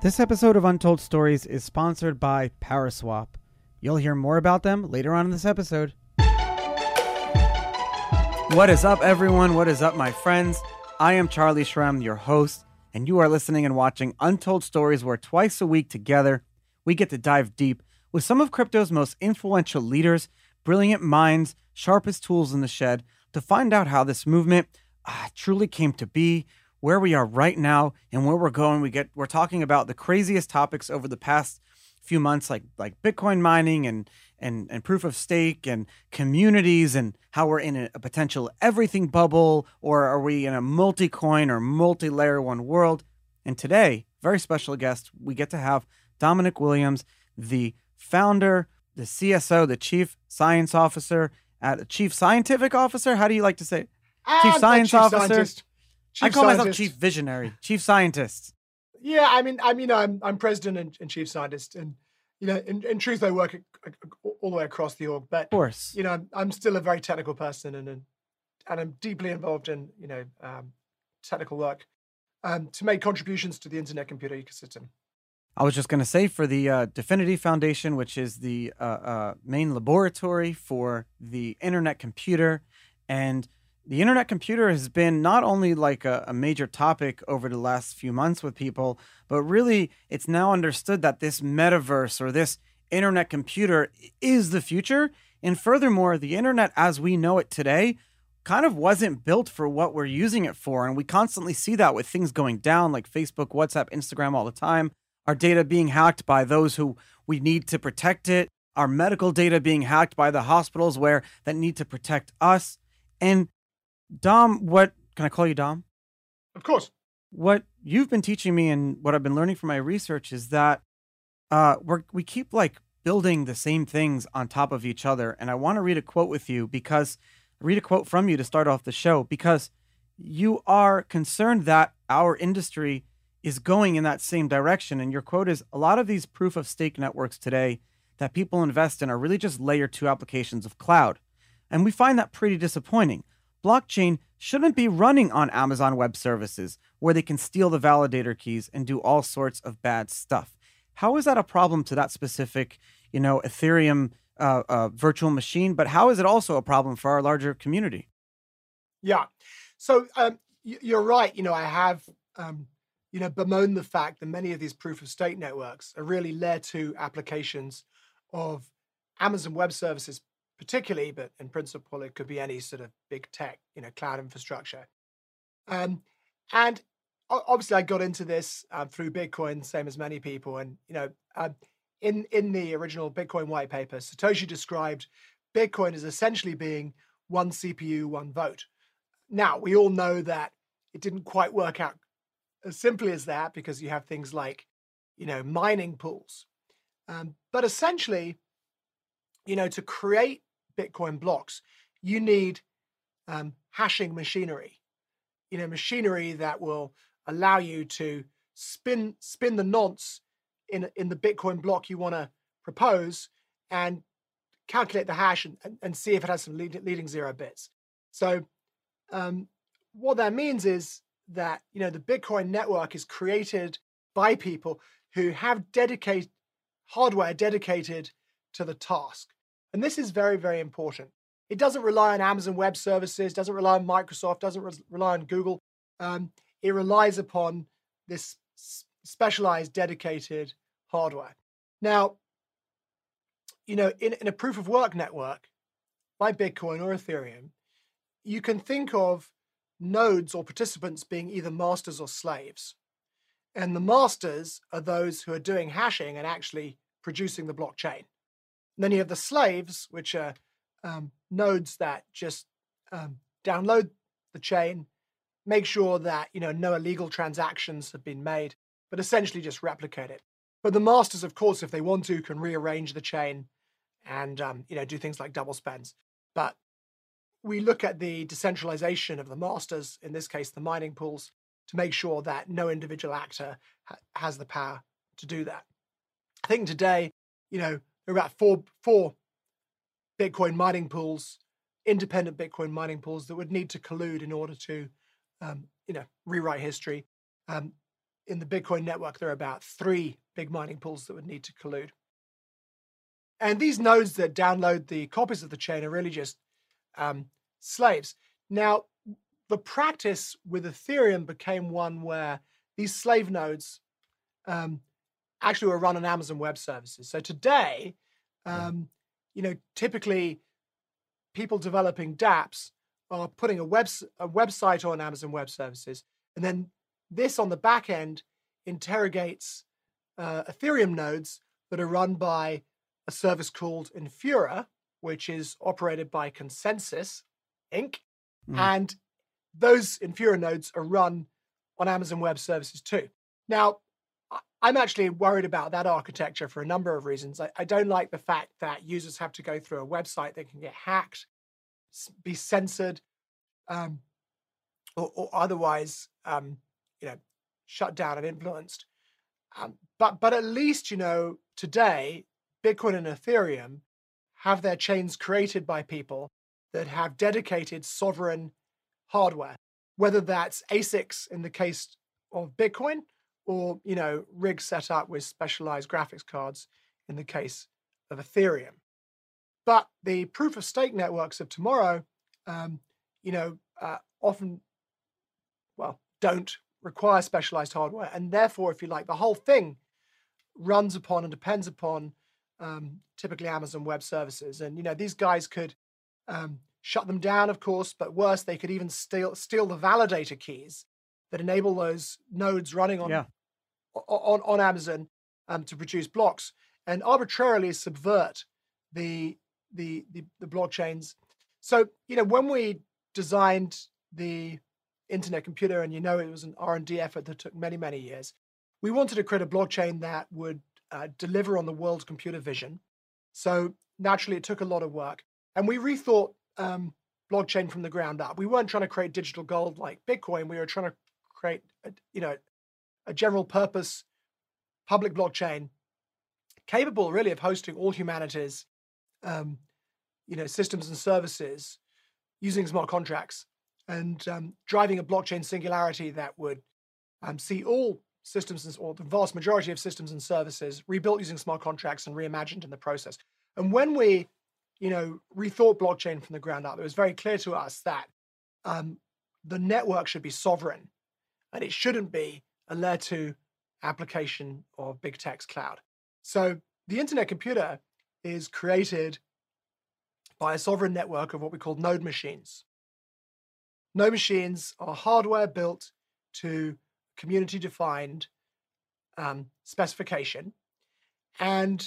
This episode of Untold Stories is sponsored by Paraswap. You'll hear more about them later on in this episode. What is up, everyone? What is up, my friends? I am Charlie Shrem, your host, and you are listening and watching Untold Stories, where twice a week together we get to dive deep with some of crypto's most influential leaders, brilliant minds, sharpest tools in the shed to find out how this movement ah, truly came to be, where we are right now, and where we're going. We get we're talking about the craziest topics over the past few months, like like Bitcoin mining and and and proof of stake and communities and how we're in a, a potential everything bubble, or are we in a multi-coin or multi-layer one world? And today, very special guest, we get to have Dominic Williams, the founder, the CSO, the chief science officer, at chief scientific officer. How do you like to say? it? Chief Um, science chief officer. scientist. I Chief call myself chief visionary, chief scientist. Yeah, I mean, I mean, I'm I'm president and, and chief scientist, and you know, in, in truth, I work all the way across the org. But Of course. you know, I'm, I'm still a very technical person, and and, and I'm deeply involved in you know um, technical work um, to make contributions to the internet computer ecosystem. I was just going to say for the uh, DFINITY Foundation, which is the uh, uh, main laboratory for the internet computer. And the internet computer has been not only like a, a major topic over the last few months with people, but really it's now understood that this metaverse or this internet computer is the future. And furthermore, the internet as we know it today kind of wasn't built for what we're using it for. And we constantly see that with things going down like Facebook, WhatsApp, Instagram all the time our data being hacked by those who we need to protect it, our medical data being hacked by the hospitals where that need to protect us. And Dom, what can I call you Dom? Of course, What you've been teaching me and what I've been learning from my research is that uh we're we keep like building the same things on top of each other. And I want to read a quote with you because read a quote from you to start off the show because you are concerned that our industry is going in that same direction. And your quote is a lot of these proof of stake networks today that people invest in are really just layer two applications of cloud. And we find that pretty disappointing. Blockchain shouldn't be running on Amazon Web Services where they can steal the validator keys and do all sorts of bad stuff. How is that a problem to that specific, you know, Ethereum uh, uh, virtual machine? But how is it also a problem for our larger community? yeah. So um, you're right. You know, I have um, you know bemoaned the fact that many of these proof of stake networks are really layer two applications of Amazon Web Services, particularly, but in principle, it could be any sort of big tech, you know, cloud infrastructure. Um, and obviously, I got into this uh, through Bitcoin, same as many people. And you know, uh, in in the original Bitcoin white paper, Satoshi described Bitcoin as essentially being one CPU, one vote. Now we all know that it didn't quite work out as simply as that because you have things like, you know, mining pools. Um, but essentially, you know, to create Bitcoin blocks, you need um, hashing machinery. You know, machinery that will allow you to spin spin the nonce in in the Bitcoin block you want to propose and calculate the hash and, and, and see if it has some lead, leading zero bits. So, um, what that means is that you know the Bitcoin network is created by people who have dedicated hardware dedicated to the task. And this is very, very important. It doesn't rely on Amazon Web Services, doesn't rely on Microsoft, doesn't re- rely on Google. Um, it relies upon this s- specialized, dedicated hardware. Now, you know, in, in a proof of work network like Bitcoin or Ethereum, you can think of nodes or participants being either masters or slaves. And the masters are those who are doing hashing and actually producing the blockchain. And then you have the slaves, which are um, nodes that just um, download the chain, make sure that you know no illegal transactions have been made, but essentially just replicate it. But the masters, of course, if they want to, can rearrange the chain and um, you know do things like double spends. But we look at the decentralization of the masters, in this case, the mining pools, to make sure that no individual actor ha- has the power to do that. I think today, you know, there are about four four Bitcoin mining pools, independent Bitcoin mining pools that would need to collude in order to, um, you know, rewrite history. Um, in the Bitcoin network, there are about three big mining pools that would need to collude. And these nodes that download the copies of the chain are really just um, slaves. Now, the practice with Ethereum became one where these slave nodes um, actually were run on Amazon Web Services. So today, um, you know, typically people developing dApps are putting a, web, a website on Amazon Web Services, and then this on the back end interrogates uh, Ethereum nodes that are run by a service called Infura, which is operated by ConsenSys Inc. Mm. And those Infura nodes are run on Amazon Web Services too. Now, I'm actually worried about that architecture for a number of reasons. I, I, don't like the fact that users have to go through a website that can get hacked, be censored, um, or, or, otherwise, um, you know, shut down and influenced. Um, but but at least you know today, Bitcoin and Ethereum have their chains created by people that have dedicated sovereign hardware, whether that's ASICs in the case of Bitcoin or, you know, rigs set up with specialized graphics cards in the case of Ethereum. But the proof of stake networks of tomorrow, um, you know, uh, often, well, don't require specialized hardware. And therefore, if you like, the whole thing runs upon and depends upon um, typically Amazon Web Services. And, you know, these guys could um, shut them down, of course, but worse, they could even steal steal the validator keys that enable those nodes running on yeah. On, on Amazon um, to produce blocks and arbitrarily subvert the, the the the blockchains. So you know when we designed the internet computer, and you know it was an R and D effort that took many many years, we wanted to create a blockchain that would uh, deliver on the world's computer vision. So naturally, it took a lot of work, and we rethought um, blockchain from the ground up. We weren't trying to create digital gold like Bitcoin. We were trying to create, a, you know, a general purpose public blockchain capable really of hosting all humanity's, um, you know, systems and services using smart contracts and um, driving a blockchain singularity that would um, see all systems and, or the vast majority of systems and services rebuilt using smart contracts and reimagined in the process. And when we you know, rethought blockchain from the ground up. It was very clear to us that um, the network should be sovereign and it shouldn't be a layer two application of big tech's cloud. So the internet computer is created by a sovereign network of what we call node machines. Node machines are hardware built to community defined um, specification, and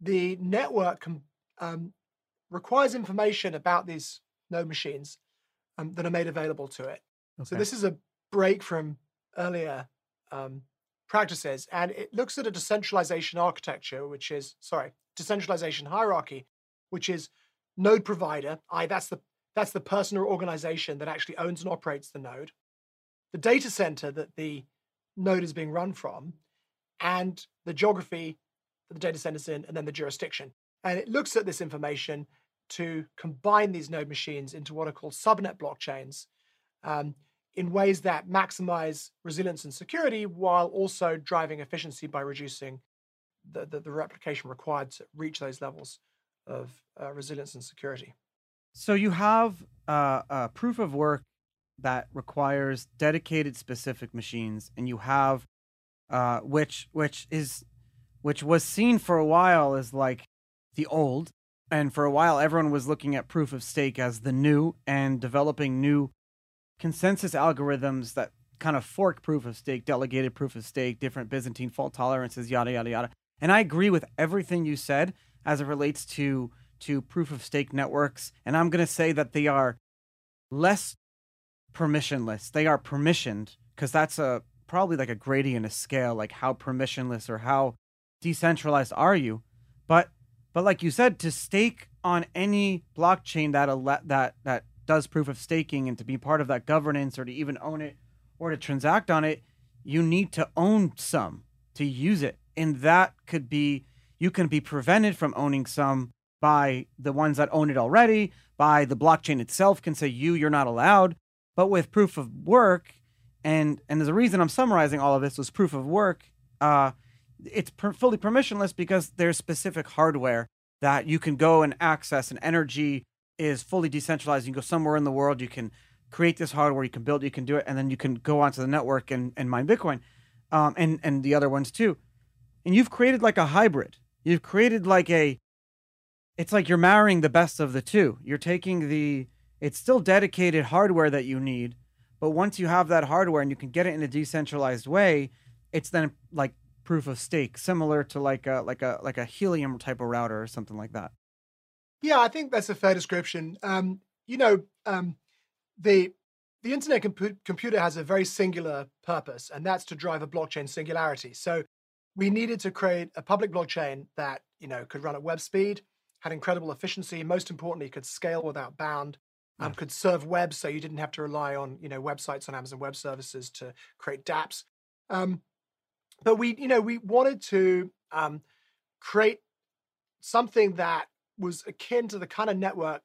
the network um, requires information about these node machines um, that are made available to it. Okay. So this is a break from earlier um, practices, and it looks at a decentralization architecture, which is sorry, decentralization hierarchy, which is node provider. I that's the that's the person or organization that actually owns and operates the node, the data center that the node is being run from, and the geography that the data center is in, and then the jurisdiction. And it looks at this information to combine these node machines into what are called subnet blockchains um, in ways that maximize resilience and security while also driving efficiency by reducing the, the, the replication required to reach those levels of uh, resilience and security. So you have uh, a proof of work that requires dedicated specific machines, and you have uh, which which is which was seen for a while as like the old. And for a while, everyone was looking at proof of stake as the new and developing new consensus algorithms that kind of fork proof of stake, delegated proof of stake, different Byzantine fault tolerances, yada, yada, yada. And I agree with everything you said as it relates to, to proof of stake networks. And I'm going to say that they are less permissionless. They are permissioned because that's a probably like a gradient, a scale, like how permissionless or how decentralized are you. But but like you said, to stake on any blockchain that ele- that that does proof of staking and to be part of that governance or to even own it or to transact on it, you need to own some to use it. And that could be you can be prevented from owning some by the ones that own it already, by the blockchain itself can say you you're not allowed. But with proof of work, And and the reason I'm summarizing all of this was proof of work. Uh, it's per- fully permissionless because there's specific hardware that you can go and access, and energy is fully decentralized. You can go somewhere in the world, you can create this hardware, you can build, you can do it, and then you can go onto the network and, and mine Bitcoin, um, and and the other ones too. And you've created like a hybrid. You've created like a. It's like you're marrying the best of the two. You're taking the. It's still dedicated hardware that you need, but once you have that hardware and you can get it in a decentralized way, it's then like proof of stake, similar to like a like a like a helium type of router or something like that. Yeah, I think that's a fair description. Um, you know, um, the the internet compu- computer has a very singular purpose, and that's to drive a blockchain singularity. So we needed to create a public blockchain that you know could run at web speed, had incredible efficiency, most importantly, could scale without bound, um, could serve web, so you didn't have to rely on you know websites on Amazon Web Services to create DApps. Um, but we, you know, we wanted to um, create something that was akin to the kind of network,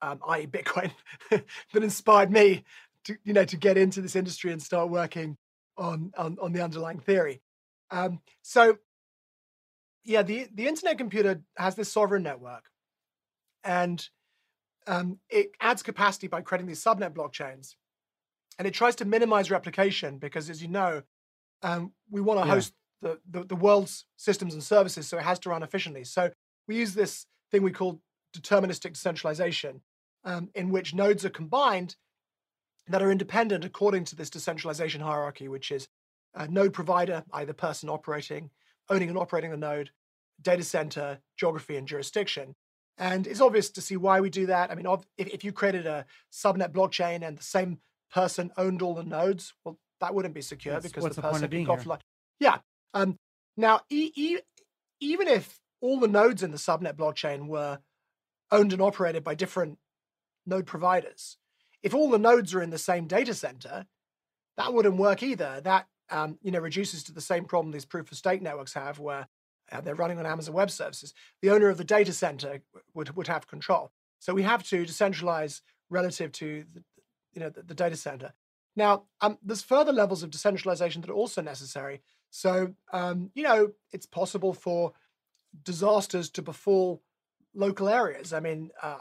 um, i.e., Bitcoin, that inspired me to, you know, to get into this industry and start working on on, on the underlying theory. Um, so, yeah, the the internet computer has this sovereign network, and um, it adds capacity by creating these subnet blockchains, and it tries to minimize replication because, as you know, um, we want to yeah. host the, the, the world's systems and services, so it has to run efficiently. So we use this thing we call deterministic decentralization, um, in which nodes are combined that are independent according to this decentralization hierarchy, which is a node provider, either person operating, owning and operating the node, data center, geography, and jurisdiction. And it's obvious to see why we do that. I mean, if, if you created a subnet blockchain and the same person owned all the nodes, well, that wouldn't be secure because the the person could offline. Yeah. Um, now, e- e- even if all the nodes in the subnet blockchain were owned and operated by different node providers, if all the nodes are in the same data center, that wouldn't work either. That um, you know reduces to the same problem these proof of stake networks have, where uh, they're running on Amazon Web Services. The owner of the data center would would have control. So we have to decentralize relative to the, you know the, the data center. Now, um, there's further levels of decentralization that are also necessary. So, um, you know, it's possible for disasters to befall local areas. I mean, uh,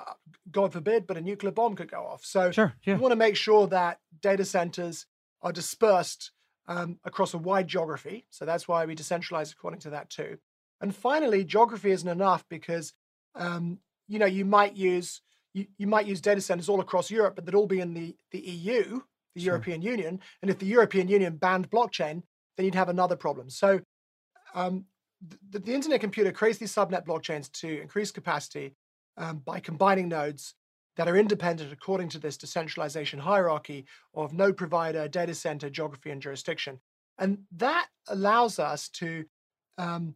God forbid, but a nuclear bomb could go off. So, Sure, yeah. we want to make sure that data centers are dispersed um, across a wide geography. So that's why we decentralize according to that too. And finally, geography isn't enough because um, you know you might use you, you might use data centers all across Europe, but they'd all be in the the EU, the Sure. European Union. And if the European Union banned blockchain, then you'd have another problem. So um, the, the internet computer creates these subnet blockchains to increase capacity um, by combining nodes that are independent according to this decentralization hierarchy of node provider, data center, geography, and jurisdiction. And that allows us to um,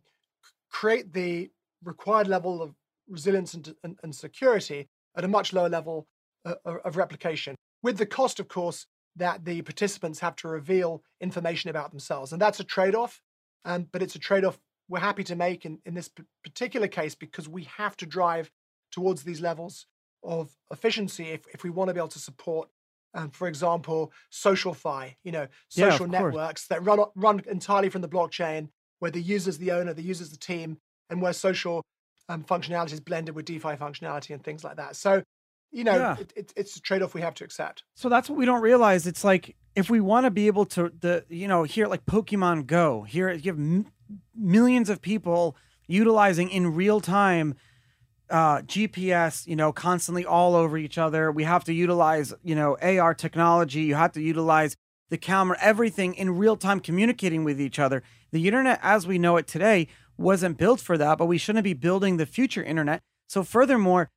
create the required level of resilience and, and, and security at a much lower level uh, of replication, with the cost, of course, that the participants have to reveal information about themselves. And that's a trade off, um, but it's a trade off we're happy to make in, in this p- particular case because we have to drive towards these levels of efficiency if, if we want to be able to support, um, for example, SocialFi, you know, Yeah, social course. networks that run, run entirely from the blockchain, where the user's the owner, the user's the team, and where social um, functionality is blended with DeFi functionality and things like that. So, you know, Yeah. it, it, it's a trade off we have to accept. So that's what we don't realize. It's like if we want to be able to the you know here like Pokemon Go here you have millions of people utilizing in real time uh GPS you know constantly all over each other. We have to utilize you know AR technology. You have to utilize the camera, everything in real time communicating with each other. The internet as we know it today wasn't built for that, but we shouldn't be building the future internet. So furthermore,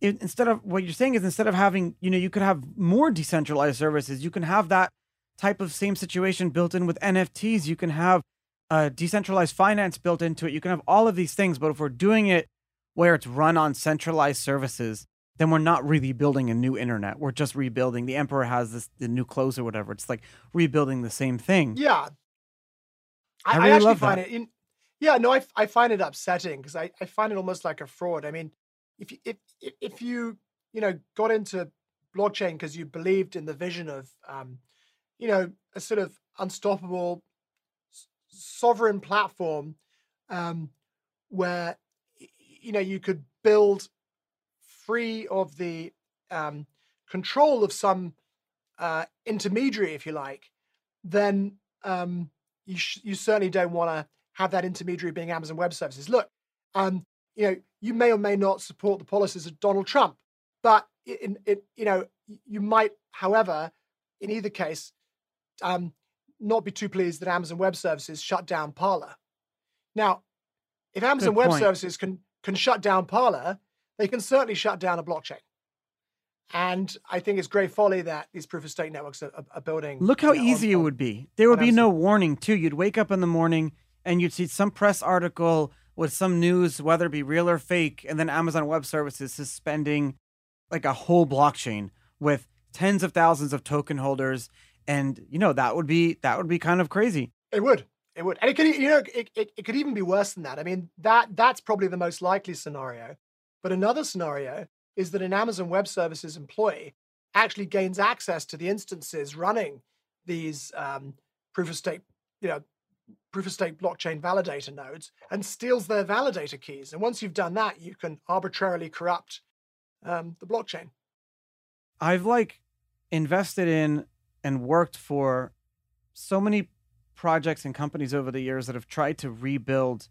instead of what you're saying is instead of having you know you could have more decentralized services you can have that type of same situation built in with nfts you can have uh, decentralized finance built into it you can have all of these things but if we're doing it where it's run on centralized services then we're not really building a new internet we're just rebuilding the emperor has this the new clothes or whatever it's like rebuilding the same thing Yeah. I I, I, really actually love find that. it in yeah, no, I, I find it upsetting because I, I find it almost like a fraud. I mean, if you if if- if you you know got into blockchain because you believed in the vision of um, you know, a sort of unstoppable sovereign platform um, where you know you could build free of the um, control of some uh, intermediary, if you like, then um, you sh- you certainly don't want to have that intermediary being Amazon Web Services. Look, um, you know, you may or may not support the policies of Donald Trump, but you know, you might, however, in either case, um, not be too pleased that Amazon Web Services shut down Parler. Now, if Amazon Web Services can can shut down Parler, they can certainly shut down a blockchain. And I think it's great folly that these proof of stake networks are, are building. Look how you know, easy on, it would be. There would be Amazon. no warning, too. You'd wake up in the morning and you'd see some press article with some news, whether it be real or fake, and then Amazon Web Services suspending like a whole blockchain with tens of thousands of token holders and you know that would be that would be kind of crazy. It would. It would. And it could you know it, it, it could even be worse than that. I mean that that's probably the most likely scenario. But another scenario is that an amazon web services employee actually gains access to the instances running these um, proof of stake you know proof of stake blockchain validator nodes and steals their validator keys. And once you've done that you can arbitrarily corrupt um, the blockchain. I've like invested in and worked for so many projects and companies over the years that have tried to rebuild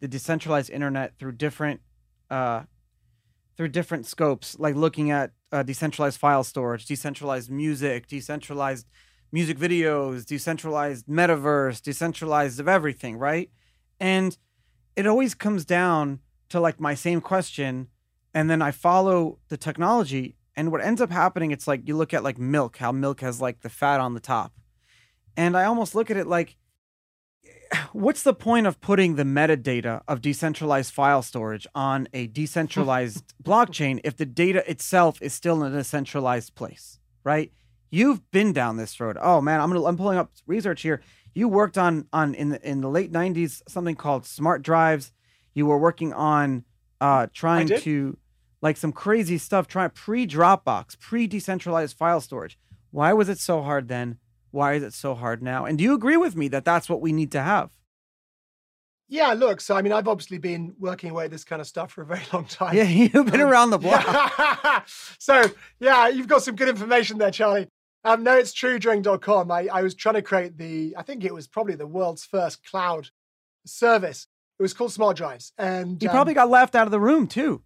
the decentralized internet through different uh, through different scopes, like looking at uh, decentralized file storage, decentralized music, decentralized music videos, decentralized metaverse, decentralized of everything, right? And it always comes down to like my same question, and then I follow the technology and what ends up happening, it's like you look at like milk, how milk has like the fat on the top. And I almost look at it like, what's the point of putting the metadata of decentralized file storage on a decentralized blockchain if the data itself is still in a centralized place, right? You've been down this road. Oh man, I'm gonna I'm pulling up research here. You worked on on in the in the late 90s something called smart drives. You were working on uh trying to like some crazy stuff trying pre Dropbox, pre decentralized file storage. Why was it so hard then? Why is it so hard now? And do you agree with me that that's what we need to have? Yeah, look, so I mean, I've obviously been working away this kind of stuff for a very long time. Yeah, you've been um, around the block. so, yeah, you've got some good information there, Charlie. Um, no, it's true during .com. I, I was trying to create the, I think it was probably the world's first cloud service. It was called Smart Drives. And you um, probably got left out of the room too.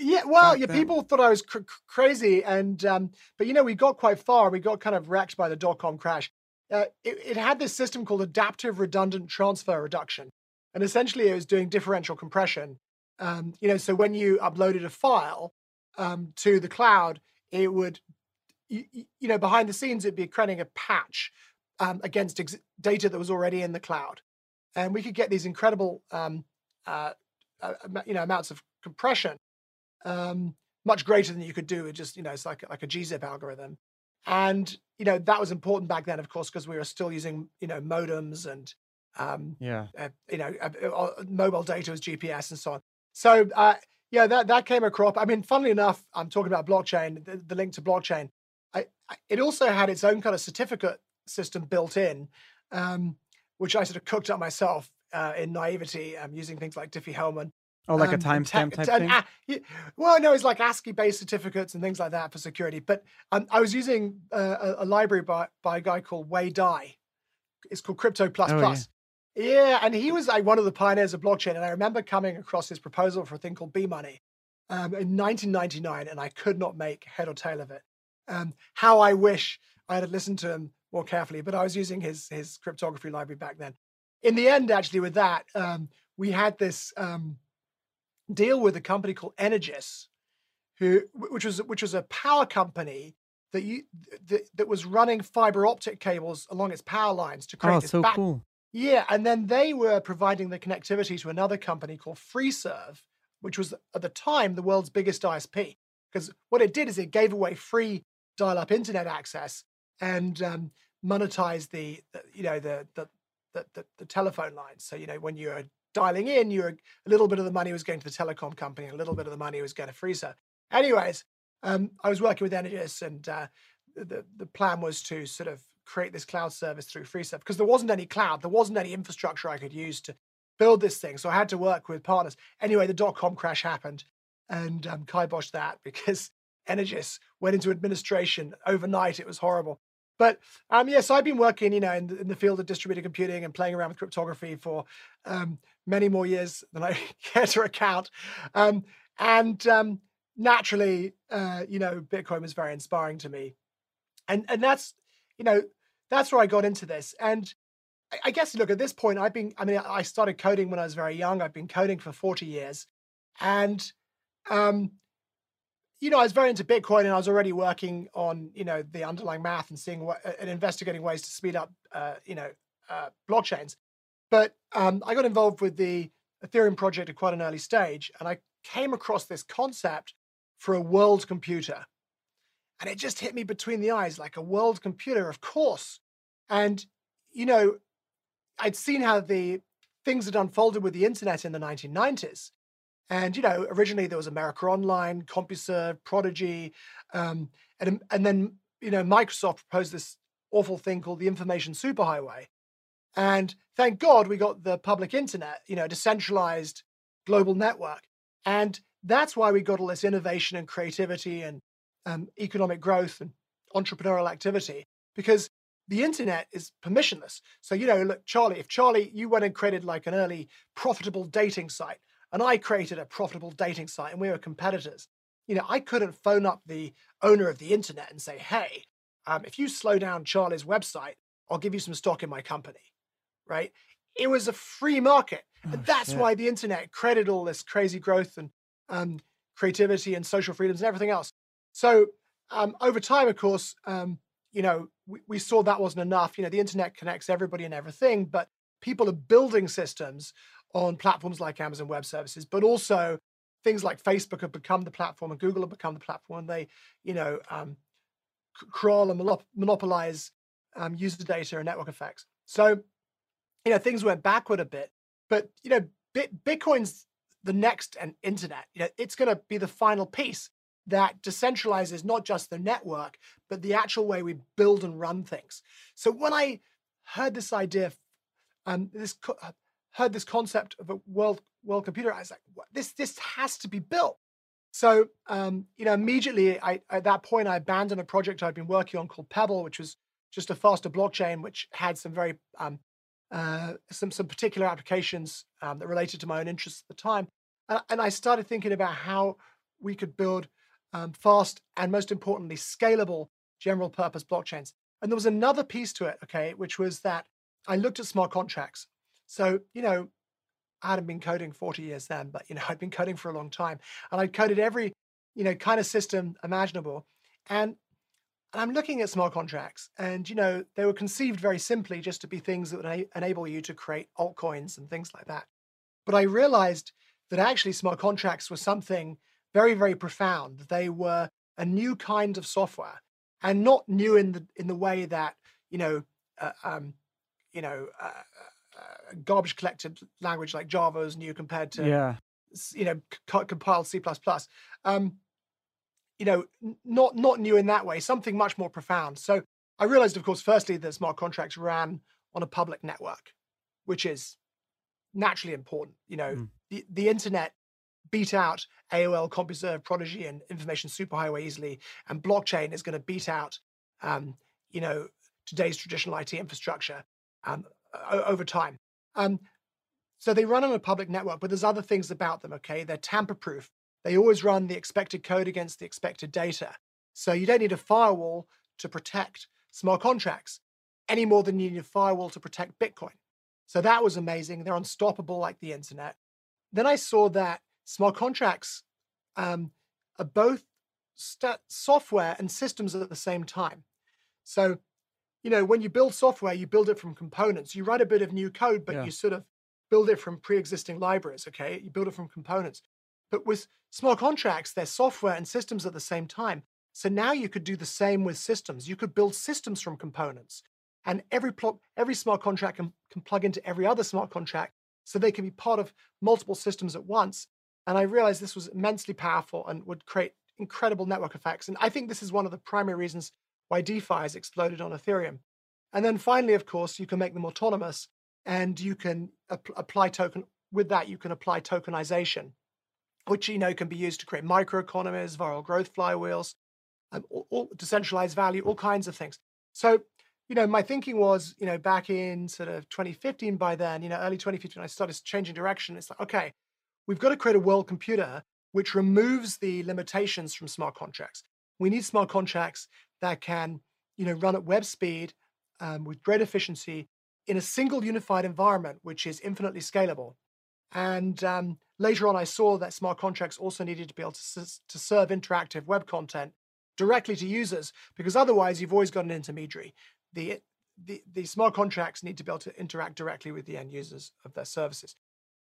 Yeah, well, yeah, people thought I was cr- crazy, and um, but you know, we got quite far. We got kind of wrecked by the dot com crash. Uh, it, it, had this system called adaptive redundant transfer reduction, and essentially it was doing differential compression. Um, you know, so when you uploaded a file um, to the cloud, it would, you, you, know, behind the scenes, it'd be creating a patch um, against ex- data that was already in the cloud, and we could get these incredible, um, uh, uh, you know, amounts of compression um, much greater than you could do with just you know it's like like a gzip algorithm. And you know that was important back then of course because we were still using you know modems and um, yeah. uh, you know uh, uh, mobile data was GPRS and so on. So uh, yeah that that came a crop i mean funnily enough i'm talking about blockchain the, the link to blockchain. I, I, it also had its own kind of certificate system built in um, which i sort of cooked up myself uh, in naivety um, using things like Diffie-Hellman Oh, like um, a timestamp type thing. Uh, well, no, it's like ASCII-based certificates and things like that for security. But um, I was using uh, a, a, library by, by a guy called Wei Dai. It's called Crypto Plus oh, Plus. Yeah. yeah. and he was like one of the pioneers of blockchain. And I remember coming across his proposal for a thing called B Money um, in 1999, and I could not make head or tail of it. Um, how I wish I had listened to him more carefully, but I was using his his cryptography library back then. In the end, actually, with that, um, we had this um, deal with a company called Energis, who which was which was a power company that you that, that was running fiber optic cables along its power lines to create oh, this so back- cool. Yeah, and then they were providing the connectivity to another company called FreeServe, which was at the time the world's biggest ISP. Because what it did is it gave away free dial-up internet access and um, monetized the, the, you know the the, the the telephone lines. So you know when you're dialing in, you were a little bit of the money was going to the telecom company, a little bit of the money was going to FreeServe. Anyways, um, I was working with Energis, and uh, the, the plan was to sort of create this cloud service through FreeServe because there wasn't any cloud, there wasn't any infrastructure I could use to build this thing. So I had to work with partners. Anyway, the dot com crash happened and um, kiboshed that because Energis went into administration overnight. It was horrible. But um, yes, yeah, so I've been working, you know, in the, in the, field of distributed computing and playing around with cryptography for um, many more years than I care to recount. Um, and um, naturally, uh, you know, Bitcoin was very inspiring to me, and and that's, you know, that's where I got into this. And I, I guess, look, at this point, I've been, I mean, I started coding when I was very young. I've been coding for forty years, and um, you know, I was very into Bitcoin and I was already working on, you know, the underlying math and seeing what and investigating ways to speed up, uh, you know, uh, blockchains. But um, I got involved with the Ethereum project at quite an early stage, and I came across this concept for a world computer, and it just hit me between the eyes like a world computer, of course. And you know, I'd seen how the things had unfolded with the internet in the 1990s, and you know, originally there was America Online, CompuServe, Prodigy, um, and and then you know Microsoft proposed this awful thing called the Information Superhighway. And thank God we got the public internet, you know, a decentralized global network. And that's why we got all this innovation and creativity and um, economic growth and entrepreneurial activity because the internet is permissionless. So, you know, look, Charlie, if Charlie, you went and created like an early profitable dating site, and I created a profitable dating site and we were competitors. You know, I couldn't phone up the owner of the internet and say, hey, um, if you slow down Charlie's website, I'll give you some stock in my company, right? It was a free market. Oh, and that's shit. why the internet created all this crazy growth and um, creativity and social freedoms and everything else. So um, over time, of course, um, you know, we, we saw that wasn't enough. You know, the internet connects everybody and everything, but people are building systems on platforms like Amazon Web Services, but also things like Facebook have become the platform and Google have become the platform. And they, you know, um, crawl and monopolize um, user data and network effects. So, you know, things went backward a bit. But you know, Bit- Bitcoin's the next and internet. You know, it's going to be the final piece that decentralizes not just the network, but the actual way we build and run things. So when I heard this idea, um, this uh, heard this concept of a world world computer, I was like, this this has to be built. So um, you know, immediately I, at that point I abandoned a project I'd been working on called Pebble, which was just a faster blockchain, which had some very um, uh, some some particular applications um, that related to my own interests at the time, and, and, I started thinking about how we could build um, fast and most importantly scalable general purpose blockchains. And there was another piece to it, okay, which was that I looked at smart contracts. So you know, I hadn't been coding 40 years then, but you know, I'd been coding for a long time, and I'd coded every you know kind of system imaginable, and I'm looking at smart contracts, and you know they were conceived very simply just to be things that would enable you to create altcoins and things like that. But I realized that actually smart contracts were something very, very profound. They were a new kind of software, and not new in the in the way that you know, uh, um, you know, uh, uh, garbage collected language like Java is new compared to yeah. you know c- compiled C++. Um, you know, not not new in that way, something much more profound. So I realized, of course, firstly, that smart contracts ran on a public network, which is naturally important. You know, mm. the, the internet beat out AOL, CompuServe, Prodigy, and Information Superhighway easily, and blockchain is going to beat out, um, you know, today's traditional IT infrastructure um, over time. Um, so they run on a public network, but there's other things about them. Okay, they're tamper-proof. They always run the expected code against the expected data. So you don't need a firewall to protect smart contracts any more than you need a firewall to protect Bitcoin. So that was amazing. They're unstoppable like the internet. Then I saw that smart contracts um, are both software and systems at the same time. So, you know, when you build software, you build it from components. You write a bit of new code, but yeah. you sort of build it from pre existing libraries, okay? You build it from components. But with smart contracts, they're software and systems at the same time. So now you could do the same with systems. You could build systems from components. And every, pl- every smart contract can, can plug into every other smart contract so they can be part of multiple systems at once. And I realized this was immensely powerful and would create incredible network effects. And I think this is one of the primary reasons why DeFi has exploded on Ethereum. And then finally, of course, you can make them autonomous and you can ap- apply token with that, you can apply tokenization, which you know can be used to create microeconomies, viral growth flywheels, um, all, all, decentralized value, all kinds of things. So, you know, my thinking was, you know, back in sort of 2015 by then, you know, early 2015, I started changing direction. It's like, okay, we've got to create a world computer which removes the limitations from smart contracts. We need smart contracts that can, you know, run at web speed um, with great efficiency in a single unified environment, which is infinitely scalable. And um, later on, I saw that smart contracts also needed to be able to, to serve interactive web content directly to users, because otherwise, you've always got an intermediary. The, the, the smart contracts need to be able to interact directly with the end users of their services.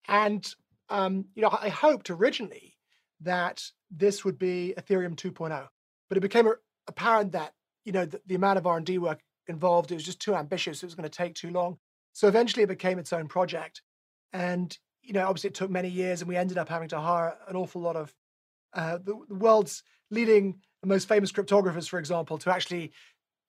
And um, you know, I hoped originally that this would be Ethereum 2.0, but it became apparent that you know the, the amount of R&D work involved it was just too ambitious. It was going to take too long. So eventually, it became its own project. And you know, obviously it took many years and we ended up having to hire an awful lot of uh, the, the, world's leading and most famous cryptographers, for example, to actually,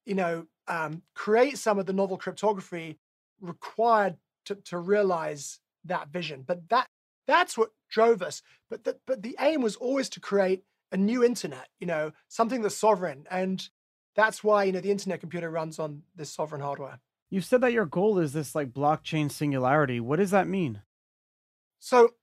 you know, um, create some of the novel cryptography required to, to realize that vision. But that that's what drove us. But the, but the aim was always to create a new internet, you know, something that's sovereign. And that's why, you know, the internet computer runs on this sovereign hardware. You said that your goal is this like blockchain singularity. What does that mean? So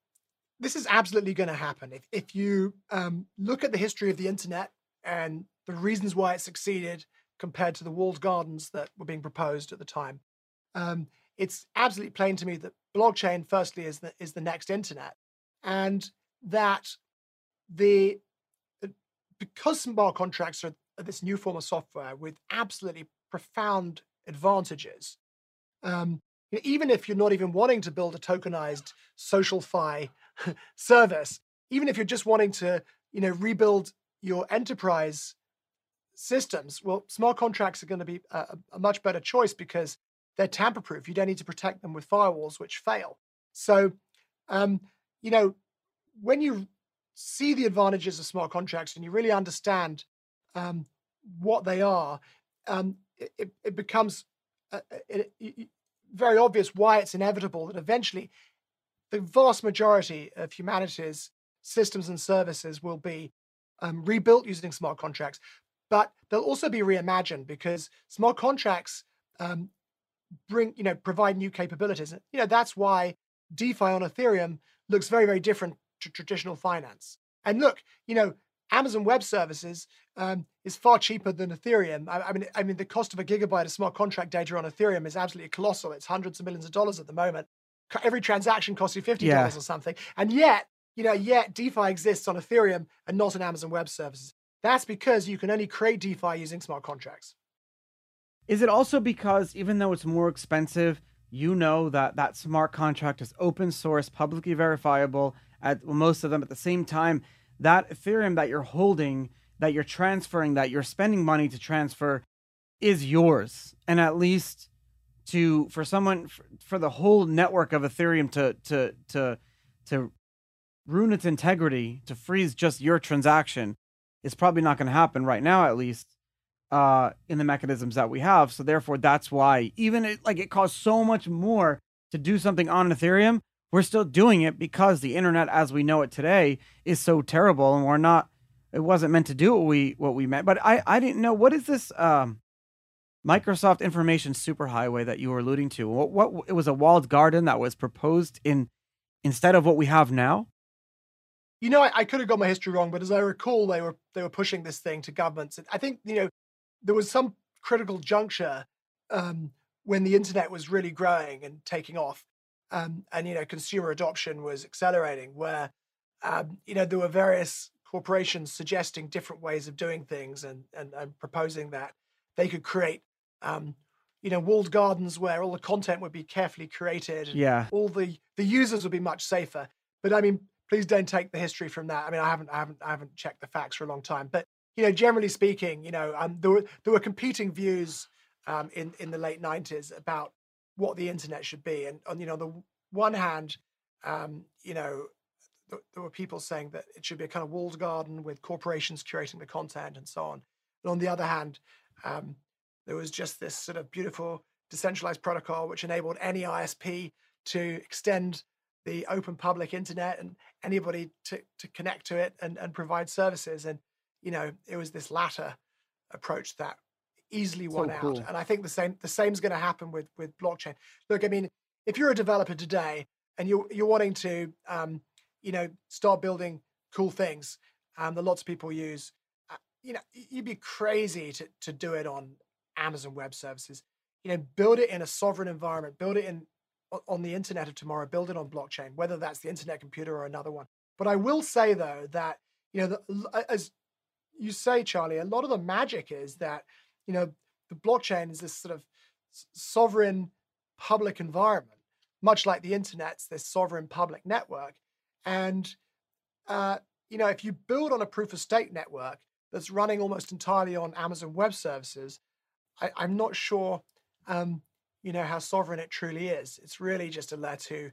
this is absolutely going to happen. If, if you um, look at the history of the internet and the reasons why it succeeded compared to the walled gardens that were being proposed at the time, um, it's absolutely plain to me that blockchain, firstly, is the, is the next internet. And that the because smart contracts are this new form of software with absolutely profound advantages, um, even if you're not even wanting to build a tokenized social fi service, even if you're just wanting to, you know, rebuild your enterprise systems, well, smart contracts are going to be a, a much better choice because they're tamper proof. You don't need to protect them with firewalls which fail. So, um, you know, when you see the advantages of smart contracts and you really understand um, what they are, um, it, it, becomes uh, uh, it, it, very obvious why it's inevitable that eventually the vast majority of humanity's systems and services will be um, rebuilt using smart contracts, but they'll also be reimagined because smart contracts um, bring, you know, provide new capabilities. You know, that's why DeFi on Ethereum looks very, very different to traditional finance. And look, you know, Amazon Web Services um, is far cheaper than Ethereum. I, I, mean, I mean, the cost of a gigabyte of smart contract data on Ethereum is absolutely colossal. It's hundreds of millions of dollars at the moment. Every transaction costs you fifty dollars yeah. or something, and yet, you know, yet DeFi exists on Ethereum and not on Amazon Web Services. That's because you can only create DeFi using smart contracts. Is it also because even though it's more expensive, you know that that smart contract is open source, publicly verifiable at most of them at the same time? that Ethereum that you're holding, that you're transferring, that you're spending money to transfer is yours. And at least to for someone for the whole network of Ethereum to to to to ruin its integrity, to freeze just your transaction is probably not going to happen right now at least uh in the mechanisms that we have. So therefore that's why even it, like it costs so much more to do something on Ethereum we're still doing it because the internet as we know it today is so terrible and we're not it wasn't meant to do what we what we meant. But i i didn't know what is this um microsoft information superhighway that you were alluding to? What what it was a walled garden that was proposed in instead of what we have now? You know I, I could have got my history wrong but as i recall they were they were pushing this thing to governments. I think you know there was some critical juncture um, when the internet was really growing and taking off um, and you know consumer adoption was accelerating where um, you know there were various corporations suggesting different ways of doing things and and, and proposing that. They could create um, you know walled gardens where all the content would be carefully curated yeah. all the the users would be much safer. But i mean please don't take the history from that. I mean i haven't i haven't i haven't checked the facts for a long time. But you know generally speaking you know um, there were there were competing views um, in in the late 90s about what the internet should be. And on you know on the one hand, um, you know, th- there were people saying that it should be a kind of walled garden with corporations curating the content and so on. And on the other hand, um, there was just this sort of beautiful decentralized protocol which enabled any ISP to extend the open public internet and anybody to, to connect to it and, and provide services. And, you know, it was this latter approach that easily won so cool. out. And I think the same the same is going to happen with with blockchain. Look, I mean, if you're a developer today and you're you're wanting to um, you know, start building cool things um, that lots of people use, uh, you know, you'd be crazy to to do it on Amazon Web Services. You know, build it in a sovereign environment, build it in on the internet of tomorrow, build it on blockchain, whether that's the internet computer or another one. But I will say though that you know, the, as you say, Charlie, a lot of the magic is that you know the blockchain is this sort of sovereign public environment, much like the internet's this sovereign public network. And uh, you know, if you build on a proof of stake network that's running almost entirely on Amazon Web Services, I, am not sure um, you know how sovereign it truly is. It's really just a layer two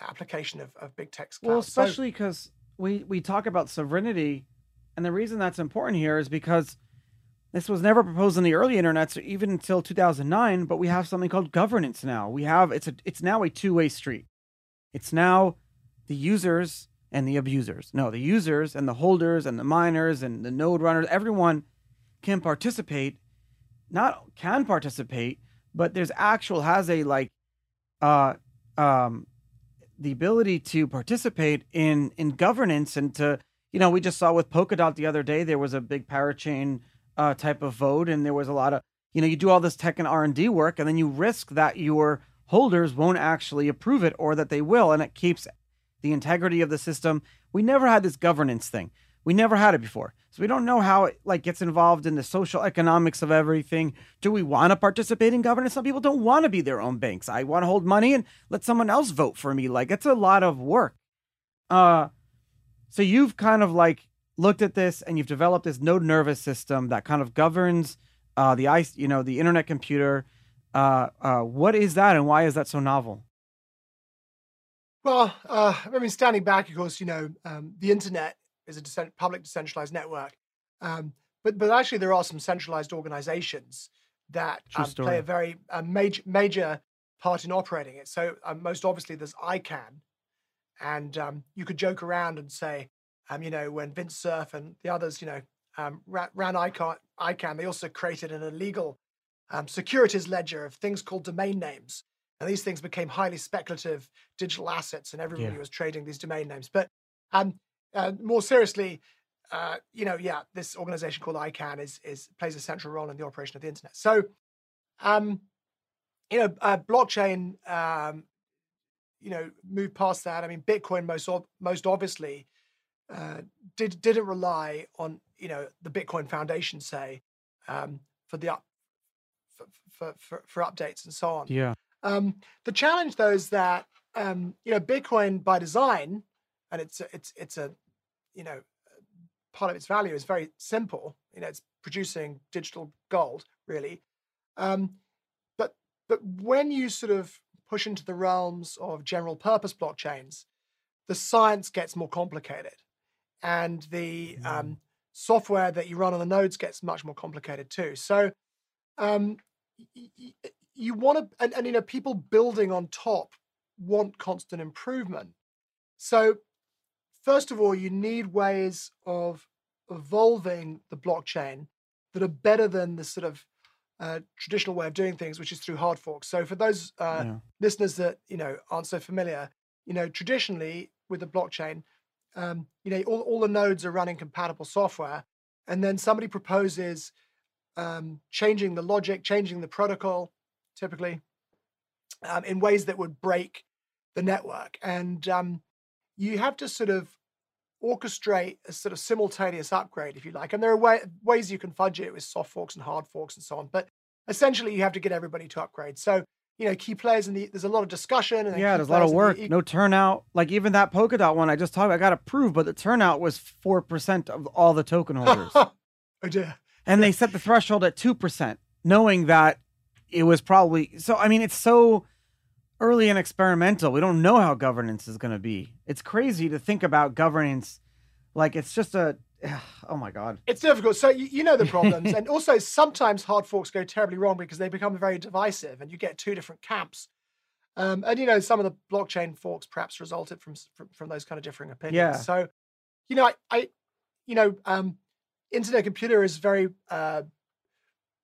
application of, of big cloud. Well, especially because so, we we talk about sovereignty, and the reason that's important here is because this was never proposed in the early internets, even until 2009. But we have something called governance now. We have it's a it's now a two way street. It's now the users and the abusers. No, the users and the holders and the miners and the node runners. Everyone can participate. Not can participate, but there's actual has a like uh um the ability to participate in in governance and to you know we just saw with Polkadot the other day there was a big parachain uh, type of vote and there was a lot of you know you do all this tech and R&D work and then you risk that your holders won't actually approve it or that they will and it keeps the integrity of the system we never had this governance thing we never had it before. So we don't know how it like gets involved in the social economics of everything. Do we want to participate in governance? Some people don't want to be their own banks. I want to hold money and let someone else vote for me. Like it's a lot of work. Uh so you've kind of like looked at this and you've developed this node nervous system that kind of governs uh the ice, you know, the internet computer. Uh uh what is that and why is that so novel? Well, uh, I mean, standing back, of course, you know, um, the internet is a decent, public decentralized network. Um, but but actually, there are some centralized organizations that um, play a very a major major part in operating it. So um, most obviously, there's ICANN, and um, you could joke around and say, um, you know, when Vint Cerf and the others, you know, um, ran, ran ICANN, ICANN, they also created an illegal um, securities ledger of things called domain names. And these things became highly speculative digital assets, and everybody yeah. was trading these domain names. But um, uh, more seriously, uh, you know, yeah, this organization called ICANN is is plays a central role in the operation of the internet. So, um, you know, uh, blockchain, um, you know, moved past that. I mean, Bitcoin most most obviously uh, did didn't rely on you know the Bitcoin Foundation say um, for the up for, for, for, for updates and so on. Yeah. Um, the challenge though is that um, you know Bitcoin by design, and it's it's it's a you know, part of its value is very simple. You know, it's producing digital gold, really. Um, but but when you sort of push into the realms of general purpose blockchains, the science gets more complicated, and the mm. um, software that you run on the nodes gets much more complicated too. So um, y- you want to, and, and you know, people building on top want constant improvement. So first of all, you need ways of evolving the blockchain that are better than the sort of uh, traditional way of doing things, which is through hard forks. So for those uh, yeah. listeners that you know aren't so familiar, you know traditionally with the blockchain, um, you know all, all the nodes are running compatible software, and then somebody proposes um, changing the logic, changing the protocol, typically um, in ways that would break the network, and um, you have to sort of orchestrate a sort of simultaneous upgrade, if you like. And there are way, ways you can fudge it with soft forks and hard forks and so on. But essentially, you have to get everybody to upgrade. So, you know, key players in the there's a lot of discussion. And yeah, there's a lot of work. The, no turnout. Like even that Polkadot one I just talked about, I got approved, but the turnout was 4% of all the token holders. oh, dear. And they set the threshold at 2%, knowing that it was probably so. I mean, it's so early and experimental. We don't know how governance is going to be. It's crazy to think about governance like it's just a oh my god, it's difficult. So you, you know the problems, and also sometimes hard forks go terribly wrong because they become very divisive, and you get two different camps. Um, and you know some of the blockchain forks perhaps resulted from from, from those kind of differing opinions. Yeah. So, you know, I, I you know, um, internet computer is very uh,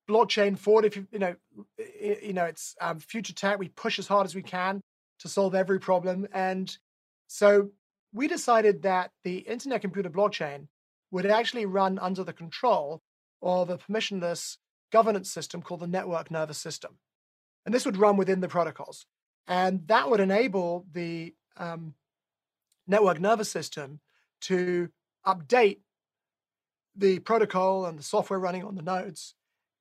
blockchain forward. If you you know, you know, it's um, future tech. We push as hard as we can to solve every problem, and so we decided that the internet computer blockchain would actually run under the control of a permissionless governance system called the network nervous system, and this would run within the protocols, and that would enable the um, network nervous system to update the protocol and the software running on the nodes,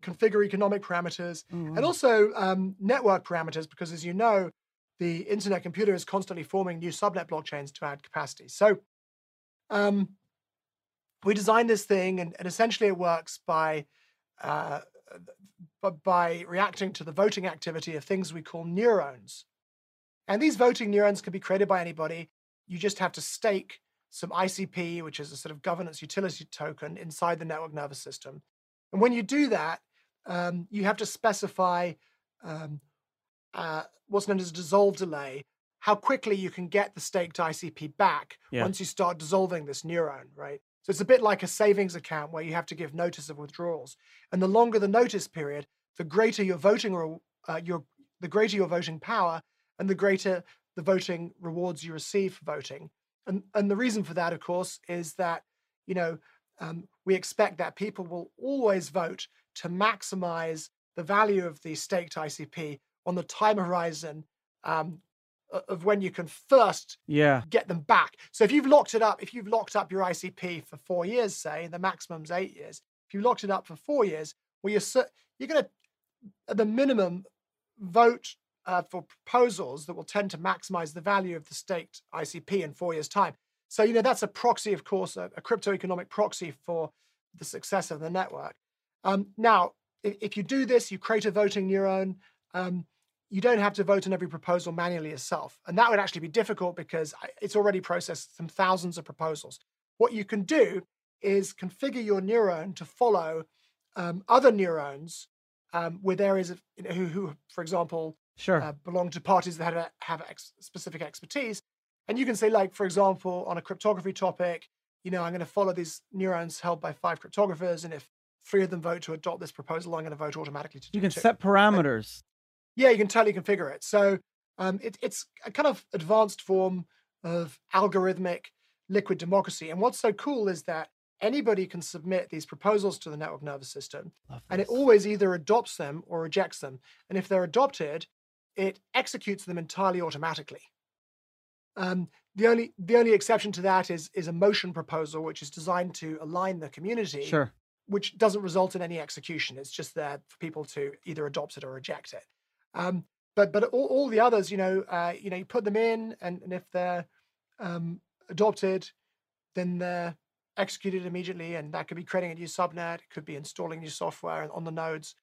configure economic parameters, Mm, and also um, network parameters, because as you know, the internet computer is constantly forming new subnet blockchains to add capacity. So um, we designed this thing, and, and essentially it works by uh, by reacting to the voting activity of things we call neurons. And these voting neurons can be created by anybody. You just have to stake some ICP, which is a sort of governance utility token inside the network nervous system. And when you do that, um, you have to specify um, uh, what's known as a dissolve delay, how quickly you can get the staked ICP back Yeah. once you start dissolving this neuron, right? So it's a bit like a savings account where you have to give notice of withdrawals. And the longer the notice period, the greater your voting re- uh, your the greater your voting power, and the greater the voting rewards you receive for voting. And and the reason for that, of course, is that you know um, we expect that people will always vote to maximize the value of the staked ICP on the time horizon um, of when you can first yeah, get them back. So if you've locked it up, if you've locked up your ICP for four years, say, the maximum's eight years, if you locked it up for four years, well, you're you're going to, at the minimum, vote uh, for proposals that will tend to maximize the value of the staked ICP in four years' time. So you know that's a proxy, of course, a, a crypto economic proxy for the success of the network. Um, now, if, if you do this, you create a voting neuron. Um, you don't have to vote on every proposal manually yourself. And that would actually be difficult because it's already processed some thousands of proposals. What you can do is configure your neuron to follow um, other neurons um, with areas of you know, who, who, for example, sure. uh, belong to parties that have, have ex- specific expertise. And you can say, like, for example, on a cryptography topic, you know, I'm going to follow these neurons held by five cryptographers. And if three of them vote to adopt this proposal, I'm going to vote automatically to you can two. set parameters. Yeah, you can totally configure it. So um, it, it's a kind of advanced form of algorithmic liquid democracy. And what's so cool is that anybody can submit these proposals to the network nervous system, and it always either adopts them or rejects them. And if they're adopted, it executes them entirely automatically. Um, the only the only exception to that is is a motion proposal, which is designed to align the community Sure. which doesn't result in any execution. It's just there for people to either adopt it or reject it. Um, but but all, all the others, you know, uh, you know, you put them in, and, and if they're um, adopted, then they're executed immediately, and that could be creating a new subnet. It could be installing new software on the nodes.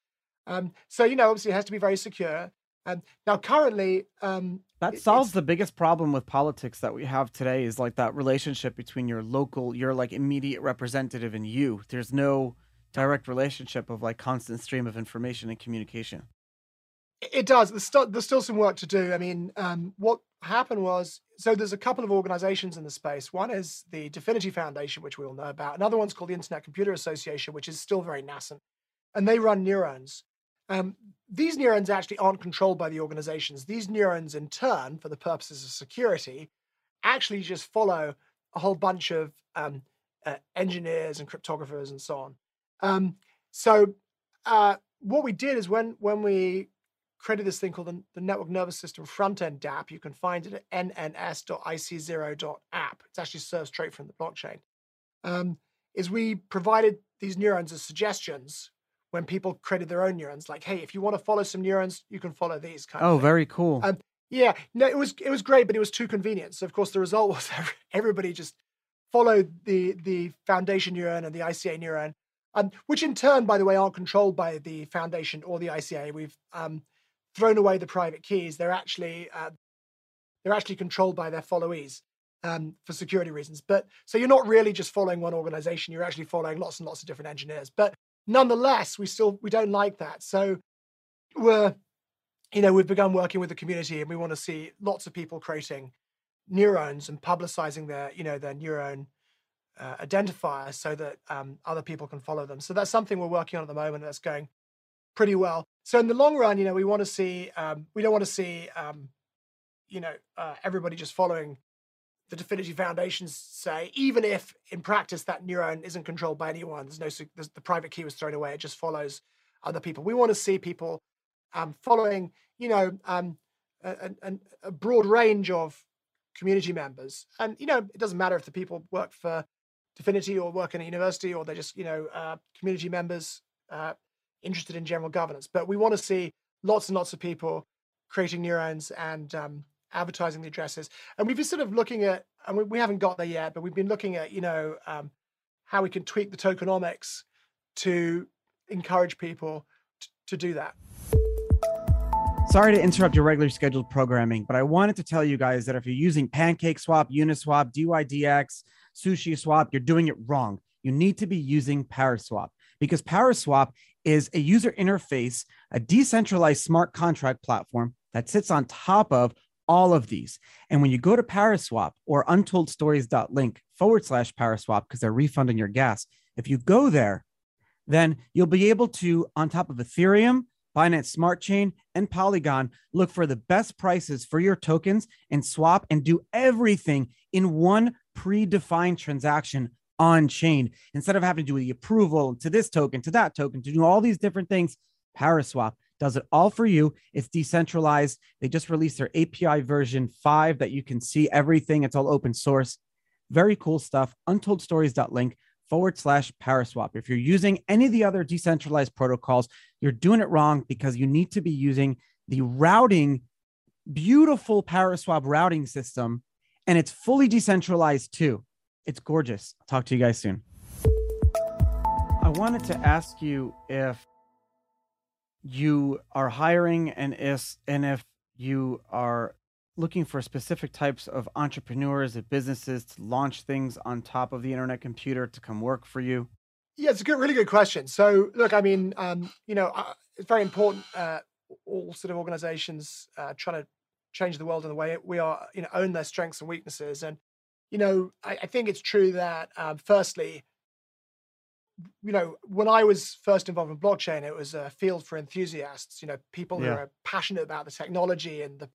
Um, so you know, obviously, it has to be very secure. Um, now, currently, um, That solves the biggest problem with politics that we have today is like that relationship between your local, your like immediate representative and you. There's no direct relationship of like constant stream of information and communication. It does. There's still, there's still some work to do. I mean, um, what happened was so there's a couple of organizations in the space. One is the DFINITY Foundation, which we all know about. Another one's called the Internet Computer Association, which is still very nascent, and they run neurons. Um, these neurons actually aren't controlled by the organizations. These neurons, in turn, for the purposes of security, actually just follow a whole bunch of um, uh, engineers and cryptographers and so on. Um, so uh, what we did is when when we created this thing called the, the Network Nervous System Front End DApp. You can find it at nns.ic0.app. It's actually served straight from the blockchain. Um, is we provided these neurons as suggestions when people created their own neurons. Like, hey, if you want to follow some neurons, you can follow these. Kind of Oh, very cool. Um, Yeah, no, it was it was great, but it was too convenient. So of course the result was everybody just followed the the foundation neuron and the ICA neuron, um, which in turn, by the way, aren't controlled by the foundation or the ICA. We've um, thrown away the private keys. They're actually uh, they're actually controlled by their followees. um, for security reasons. But so you're not really just following one organization; you're actually following lots and lots of different engineers. But nonetheless, we still we don't like that. So we're you know we've begun working with the community, and we want to see lots of people creating neurons and publicizing their you know their neuron uh, identifier so that um, other people can follow them. So that's something we're working on at the moment. That's going pretty well. So in the long run, you know, we want to see um, we don't want to see um, you know uh, everybody just following the DFINITY Foundations say, even if in practice that neuron isn't controlled by anyone, there's no there's, the private key was thrown away. It just follows other people. We want to see people um, following, you know, um, a, a, a, broad range of community members, and you know, it doesn't matter if the people work for DFINITY or work in a university or they're just, you know, uh, community members uh, interested in general governance. But we want to see lots and lots of people creating neurons and um, advertising the addresses. And we've been sort of looking at, and we, haven't got there yet, but we've been looking at, you know, um, how we can tweak the tokenomics to encourage people t- to do that. Sorry to interrupt your regularly scheduled programming, but I wanted to tell you guys that if you're using PancakeSwap, Uniswap, DYDX, Sushi Swap, you're doing it wrong. You need to be using Paraswap because Paraswap is a user interface, a decentralized smart contract platform that sits on top of all of these. And when you go to Paraswap or untoldstories.link forward slash Paraswap, because they're refunding your gas, if you go there, then you'll be able to, on top of Ethereum, Binance Smart Chain, and Polygon, look for the best prices for your tokens and swap and do everything in one predefined transaction on chain instead of having to do the approval to this token, to that token, to do all these different things. Paraswap does it all for you. It's decentralized. They just released their API version five that you can see everything. It's all open source. Very cool stuff. Untoldstories.link forward slash Paraswap. If you're using any of the other decentralized protocols, you're doing it wrong because you need to be using the routing, beautiful Paraswap routing system, and it's fully decentralized too. It's gorgeous. Talk to you guys soon. I wanted to ask you if you are hiring and if and if you are looking for specific types of entrepreneurs and businesses to launch things on top of the internet computer to come work for you? Yeah, it's a good, really good question. So, look, I mean, um, you know, uh, it's very important. Uh, all sort of organizations uh, trying to change the world in the way we are, you know, own their strengths and weaknesses. And, you know, I, I think it's true that, um, firstly, you know, when I was first involved in blockchain, it was a field for enthusiasts, you know, people yeah. who are passionate about the technology and the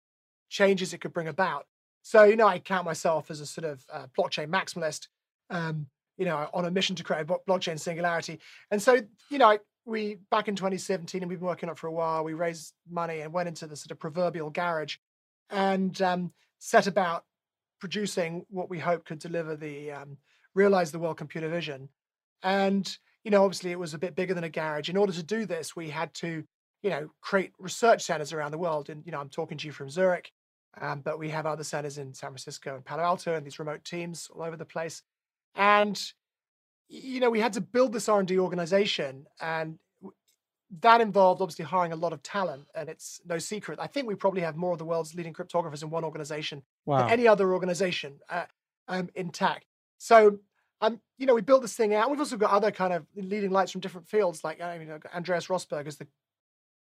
changes it could bring about. So, you know, I count myself as a sort of uh, blockchain maximalist, um, you know, on a mission to create blockchain singularity. And so, you know, we back in 2017, and we've been working on it for a while. We raised money and went into the sort of proverbial garage and um, set about producing what we hope could deliver the um, realize the world computer vision. And you know, obviously, it was a bit bigger than a garage. In order to do this, we had to, you know, create research centers around the world. And you know, I'm talking to you from Zurich, um, but we have other centers in San Francisco and Palo Alto, and these remote teams all over the place. And you know, we had to build this R&D organization, and that involved obviously hiring a lot of talent, and it's no secret. I think we probably have more of the world's leading cryptographers in one organization wow. than any other organization uh, um, intact. So, um, you know, we built this thing out. We've also got other kind of leading lights from different fields, like I mean, Andreas Rossberg is the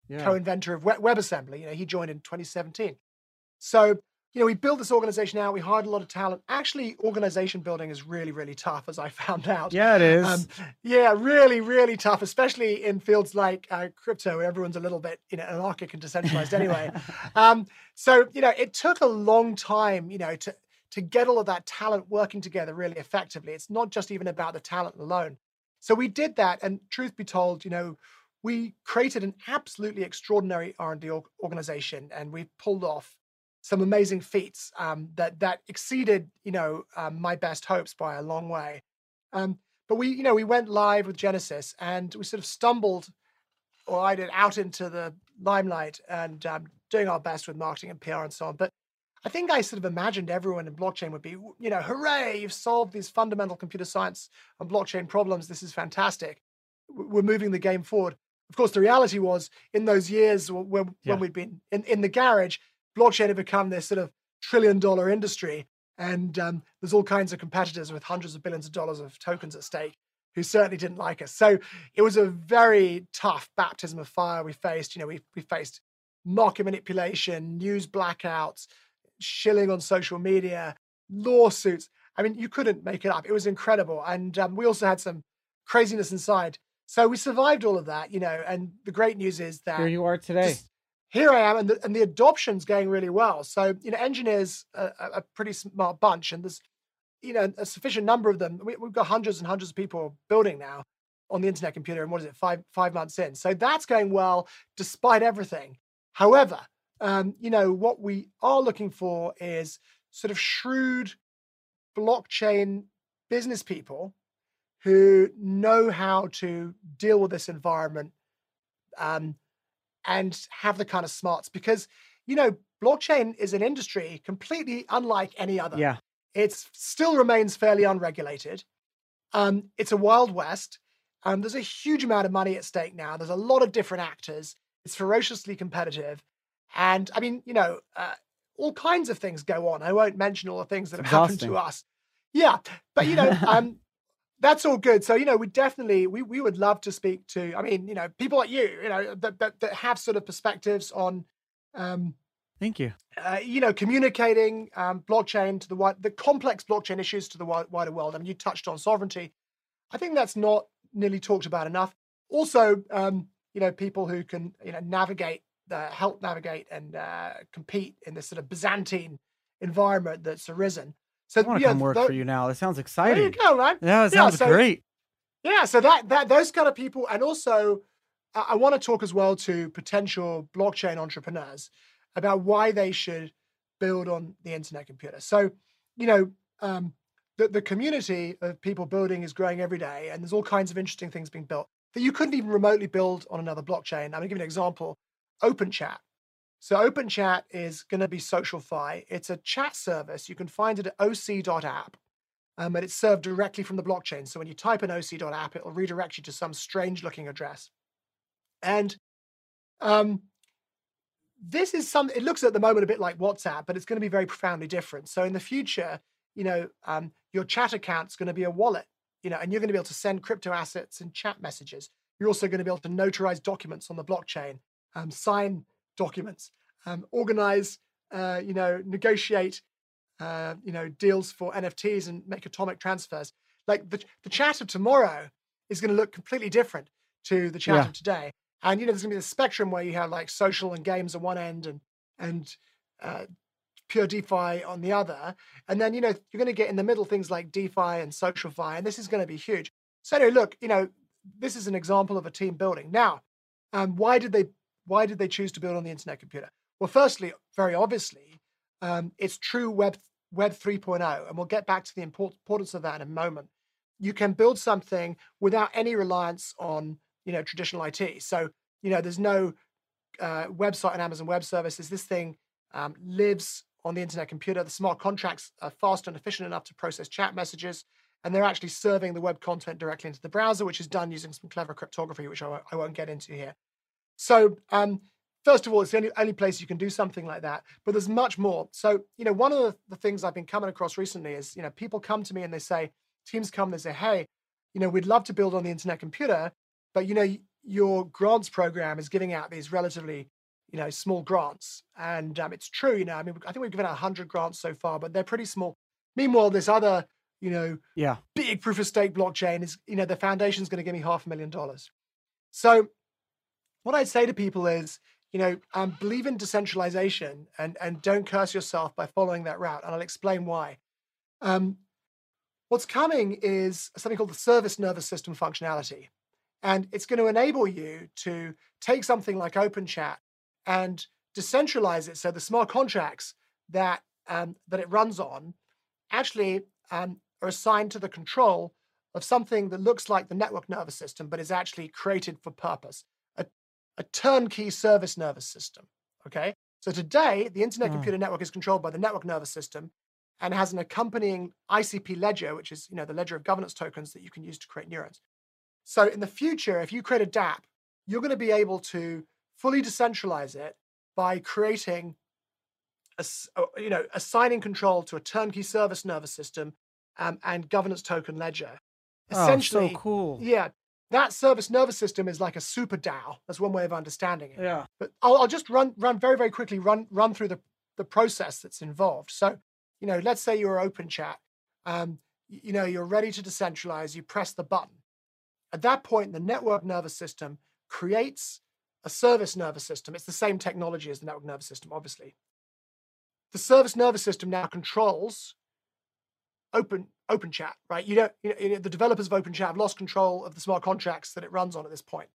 yeah. co-inventor of WebAssembly. You know, he joined in 2017. So you know, we built this organization out. We hired a lot of talent. Actually, organization building is really, really tough, as I found out. Yeah, it is. Um, yeah, really, really tough, especially in fields like uh, crypto, where everyone's a little bit, you know, anarchic and decentralized anyway. um, so, you know, it took a long time, you know, to to get all of that talent working together really effectively. It's not just even about the talent alone. So we did that, and truth be told, you know, we created an absolutely extraordinary R&D organization, and we pulled off some amazing feats um, that that exceeded you know um, my best hopes by a long way. Um, but we you know we went live with Genesis and we sort of stumbled, or I did out into the limelight and um, doing our best with marketing and PR and so on. But I think I sort of imagined everyone in blockchain would be you know hooray you've solved these fundamental computer science and blockchain problems. This is fantastic. We're moving the game forward. Of course, the reality was in those years when, yeah. when we'd been in, in the garage, blockchain had become this sort of trillion dollar industry. And um, there's all kinds of competitors with hundreds of billions of dollars of tokens at stake who certainly didn't like us. So it was a very tough baptism of fire we faced. You know, we, we faced market manipulation, news blackouts, shilling on social media, lawsuits. I mean, you couldn't make it up. It was incredible. And um, we also had some craziness inside. So we survived all of that, you know. And the great news is that here you are today. Here I am, and the, and the adoption's going really well. So you know, engineers are a pretty smart bunch, and there's you know a sufficient number of them. We, have got hundreds and hundreds of people building now on the internet computer, and what is it, five five months in? So that's going well despite everything. However, um, you know what we are looking for is sort of shrewd blockchain business people who know how to deal with this environment um, and have the kind of smarts because you know blockchain is an industry completely unlike any other. Yeah. It still remains fairly unregulated. Um, it's a wild west um, there's a huge amount of money at stake now there's a lot of different actors it's ferociously competitive and i mean you know uh, all kinds of things go on i won't mention all the things that have happened to us. Yeah, but you know, um, that's all good. So you know, we definitely we we would love to speak to. I mean, you know, people like you, you know, that that, that have sort of perspectives on. Um, Thank you. Uh, you know, communicating um, blockchain to the wide, the complex blockchain issues to the wider world. I mean, you touched on sovereignty. I think that's not nearly talked about enough. Also, um, you know, people who can you know navigate, uh, help navigate and uh, compete in this sort of Byzantine environment that's arisen. So I want to yeah, come work for you now. That sounds exciting. There you go, man. Yeah, it sounds yeah, so, great. Yeah, so that that those kind of people, and also I, I want to talk as well to potential blockchain entrepreneurs about why they should build on the internet computer. So, you know, um, the, the community of people building is growing every day, and there's all kinds of interesting things being built that you couldn't even remotely build on another blockchain. I'm going to give you an example. OpenChat so OpenChat is going to be SocialFi. It's a chat service. You can find it at oc.app. Um, and it's served directly from the blockchain. So when you type in oc.app, it'll redirect you to some strange looking address. And um, this is some, it looks at the moment a bit like WhatsApp, but it's going to be very profoundly different. So in the future, you know, um, your chat account is going to be a wallet, you know, and you're going to be able to send crypto assets and chat messages. You're also going to be able to notarize documents on the blockchain, um, sign documents, um, organize, uh, you know, negotiate, uh, you know, deals for NFTs and make atomic transfers. Like the, the chat of tomorrow is going to look completely different to the chat yeah. of today. And you know, there's going to be a spectrum where you have like social and games on one end and and uh, pure DeFi on the other. And then you know you're going to get in the middle things like DeFi and SocialFi, and this is going to be huge. So anyway, look, you know, this is an example of a team building. Now, um, why did they why did they choose to build on the internet computer? Well, firstly, very obviously, um, it's true Web Web 3.0, and we'll get back to the importance of that in a moment. You can build something without any reliance on you know traditional IT. So you know there's no uh, website and Amazon Web Services. This thing um, lives on the internet computer. The smart contracts are fast and efficient enough to process chat messages, and they're actually serving the web content directly into the browser, which is done using some clever cryptography, which I, I won't get into here. So, um, first of all, it's the only, only place you can do something like that. But there's much more. So, you know, one of the, the things I've been coming across recently is, you know, people come to me and they say, teams come and they say, hey, you know, we'd love to build on the internet computer, but you know, your grants program is giving out these relatively, you know, small grants. And um, it's true, you know, I mean, I think we've given out 100 grants so far, but they're pretty small. Meanwhile, this other, you know, yeah, big proof of stake blockchain is, you know, the foundation's going to give me half a million dollars. So what I'd say to people is, you know, um, believe in decentralization and and don't curse yourself by following that route. And I'll explain why. Um, what's coming is something called the service nervous system functionality, and it's going to enable you to take something like OpenChat and decentralize it so the smart contracts that um, that it runs on actually um, are assigned to the control of something that looks like the network nervous system, but is actually created for purpose a turnkey service nervous system. Okay. So today, the Internet oh. Computer Network is controlled by the network nervous system and has an accompanying ICP ledger, which is you know the ledger of governance tokens that you can use to create neurons. So in the future, if you create a DApp, you're going to be able to fully decentralize it by creating uh, you know, assigning control to a turnkey service nervous system um, and governance token ledger. Essentially, oh, so cool. yeah, that service nervous system is like a super DAO. That's one way of understanding it. Yeah. But I'll, I'll just run run very very quickly run run through the the process that's involved. So, you know, let's say you're open chat. Um, you know, you're ready to decentralize. You press the button. At that point, the network nervous system creates a service nervous system. It's the same technology as the network nervous system, obviously. The service nervous system now controls open open chat right? You don't you know, you know, the developers of open chat have lost control of the smart contracts that it runs on at this point.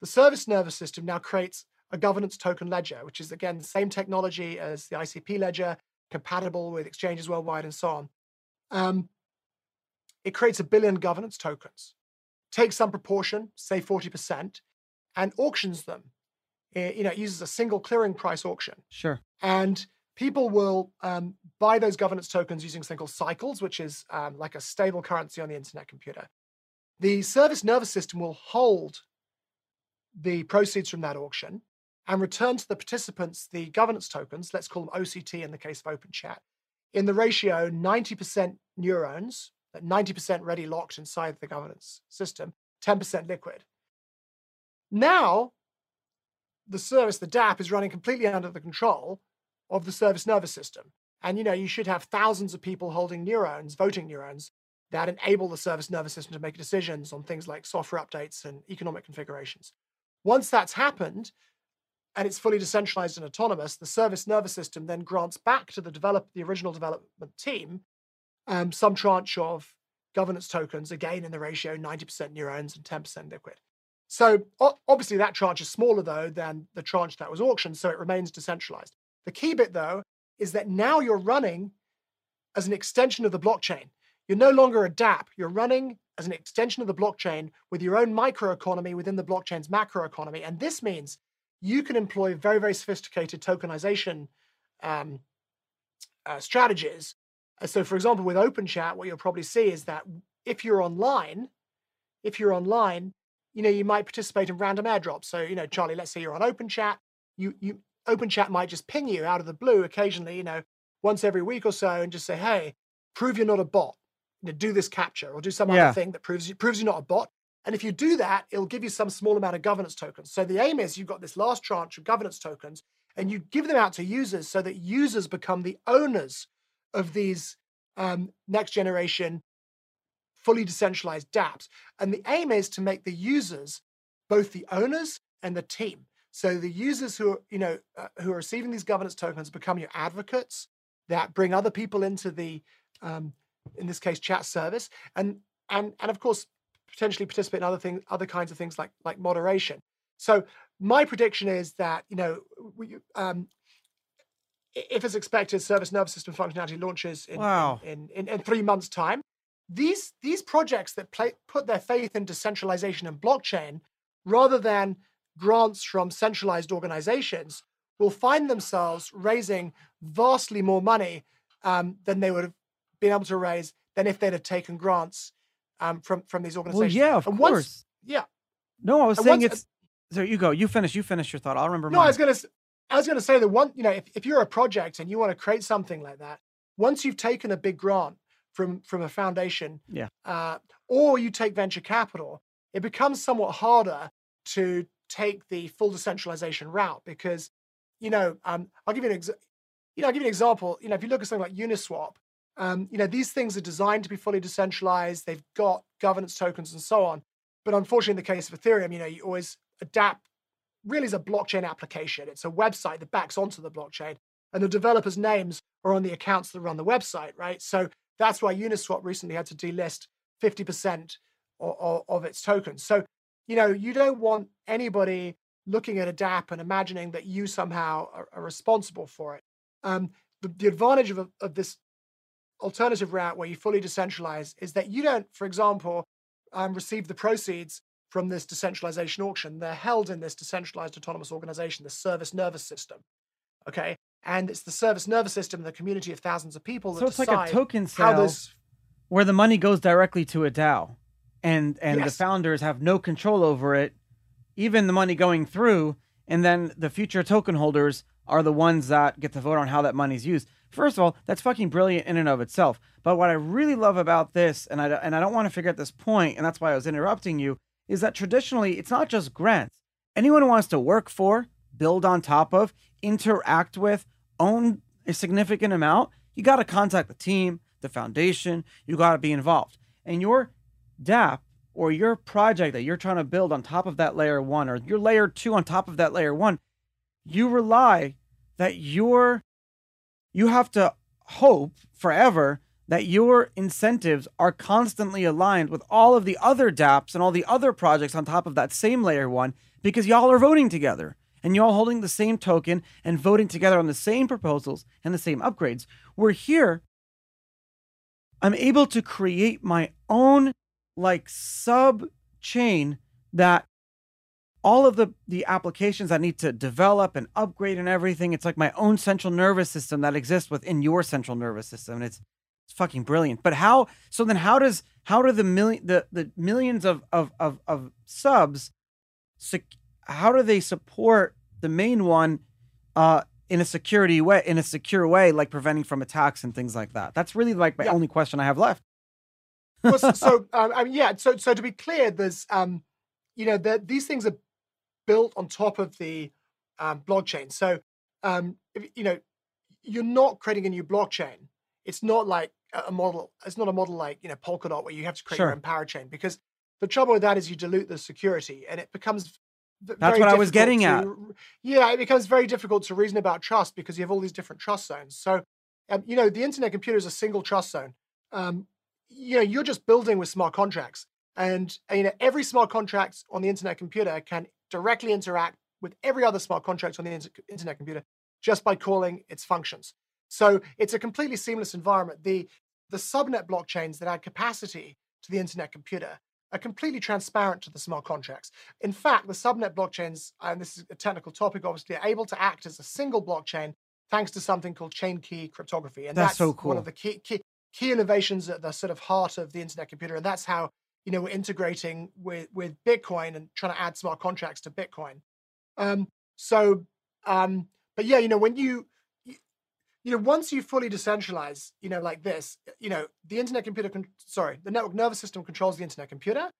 The service nervous system now creates a governance token ledger which is again the same technology as the icp ledger compatible with exchanges worldwide and so on. Um, it creates a billion governance tokens takes some proportion say 40% and auctions them. Eh, you know it uses a single clearing price auction. Sure. and people will um, buy those governance tokens using something called cycles, which is um, like a stable currency on the internet computer. The service nervous system will hold the proceeds from that auction and return to the participants the governance tokens, let's call them OCT in the case of OpenChat, in the ratio 90% neurons, 90% ready locked inside the governance system, 10% liquid. Now, the service, the DApp, is running completely under the control of the service nervous system. And you know, you should have thousands of people holding neurons, voting neurons, that enable the service nervous system to make decisions on things like software updates and economic configurations. Once that's happened, and it's fully decentralized and autonomous, the service nervous system then grants back to the develop the original development team um, some tranche of governance tokens, again in the ratio 90% neurons and 10% liquid. So obviously that tranche is smaller though than the tranche that was auctioned, so it remains decentralized. The key bit though is that now you're running as an extension of the blockchain. You're no longer a DApp, you're running as an extension of the blockchain with your own microeconomy within the blockchain's macroeconomy. And this means you can employ very, very sophisticated tokenization um, uh, strategies. Uh, So, for example, with OpenChat, what you'll probably see is that if you're online, if you're online, you know, you might participate in random airdrops. So, you know, Charlie, let's say you're on OpenChat, you you OpenChat might just ping you out of the blue occasionally, you know, once every week or so, and just say, "Hey, prove you're not a bot. You know, do this CAPTCHA or do some Yeah. other thing that proves you proves you're not a bot." And if you do that, it'll give you some small amount of governance tokens. So the aim is you've got this last tranche of governance tokens, and you give them out to users so that users become the owners of these um, next generation fully decentralized dApps. And the aim is to make the users both the owners and the team. So the users who are, you know, uh, who are receiving these governance tokens become your advocates that bring other people into the, um, in this case, chat service, and and and of course potentially participate in other things, other kinds of things like like moderation. So my prediction is that you know, we, um, if as expected, service nervous system functionality launches in, in- in, in, in three months' time. These these projects that play, put their faith in decentralization and blockchain rather than grants from centralized organizations will find themselves raising vastly more money um, than they would have been able to raise than if they'd have taken grants um, from from these organizations. Well, yeah, of And once- course. yeah. No, I was And saying once- it's. there. you go. You finish. You finish your thought. I'll remember. No, I was gonna, I was gonna say that one, you know, if, if you're a project and you want to create something like that, once you've taken a big grant from from a foundation, Yeah. uh, or you take venture capital, it becomes somewhat harder to take the full decentralization route because, you know, um, I'll give you an you know, I'll give you an example. You know, if you look at something like Uniswap, um, you know, these things are designed to be fully decentralized. They've got governance tokens and so on. But unfortunately, in the case of Ethereum, you know, you always adapt really is a blockchain application. It's a website that backs onto the blockchain, and the developers' names are on the accounts that run the website, right? So that's why Uniswap recently had to delist 50% of, of, its tokens. So, you know, you don't want anybody looking at a DApp and imagining that you somehow are, are responsible for it. Um, the, the advantage of, of this alternative route where you fully decentralize is that you don't, for example, um, receive the proceeds from this decentralization auction. They're held in this decentralized autonomous organization, the service nervous system. Okay. And it's the service nervous system, the community of thousands of people that So it's like a token sale those where the money goes directly to a DAO, and and the founders have no control over it, even the money going through, and then the future token holders are the ones that get to vote on how that money's used. First of all, that's fucking brilliant in and of itself. But what I really love about this, and I and I don't want to forget this point, and that's why I was interrupting you, is that traditionally it's not just grants. Anyone who wants to work for, build on top of, interact with, own a significant amount, you got to contact the team, the foundation. You got to be involved. And your DApp or your project that you're trying to build on top of that layer one or your layer two on top of that layer one, you rely that your you have to hope forever that your incentives are constantly aligned with all of the other dApps and all the other projects on top of that same layer one because y'all are voting together and y'all holding the same token and voting together on the same proposals and the same upgrades. We're here. I'm able to create my own like sub chain that all of the the applications I need to develop and upgrade and everything. It's like my own central nervous system that exists within your central nervous system. And it's it's fucking brilliant. But how so then how does how do the million the, the millions of of of, of subs sec- how do they support the main one uh in a security way in a secure way like preventing from attacks and things like that? That's really like my yeah. only question I have left. Well, so, so um, I mean, yeah. So, so to be clear, there's, um, you know, that these things are built on top of the um, blockchain. So, um, if, you know, you're not creating a new blockchain. It's not like a model. It's not a model like you know Polkadot where you have to create sure. your own parachain because the trouble with that is you dilute the security and it becomes. That's what I was getting to, at. Yeah, it becomes very difficult to reason about trust because you have all these different trust zones. So, um, you know, the internet computer is a single trust zone. Um, you know, you're just building with smart contracts, and you know every smart contract on the internet computer can directly interact with every other smart contract on the internet computer just by calling its functions. So it's a completely seamless environment. The, the subnet blockchains that add capacity to the internet computer are completely transparent to the smart contracts. In fact, the subnet blockchains, and this is a technical topic, obviously, are able to act as a single blockchain thanks to something called chain key cryptography. And that's, that's so cool. one of the key, key, key innovations at the sort of heart of the internet computer. And that's how you know, we're integrating with with Bitcoin and trying to add smart contracts to Bitcoin. Um, so, um, but yeah, you know, when you, you, know, once you fully decentralize, you know, like this, you know, the internet computer, con- sorry, the network nervous system controls the internet computer.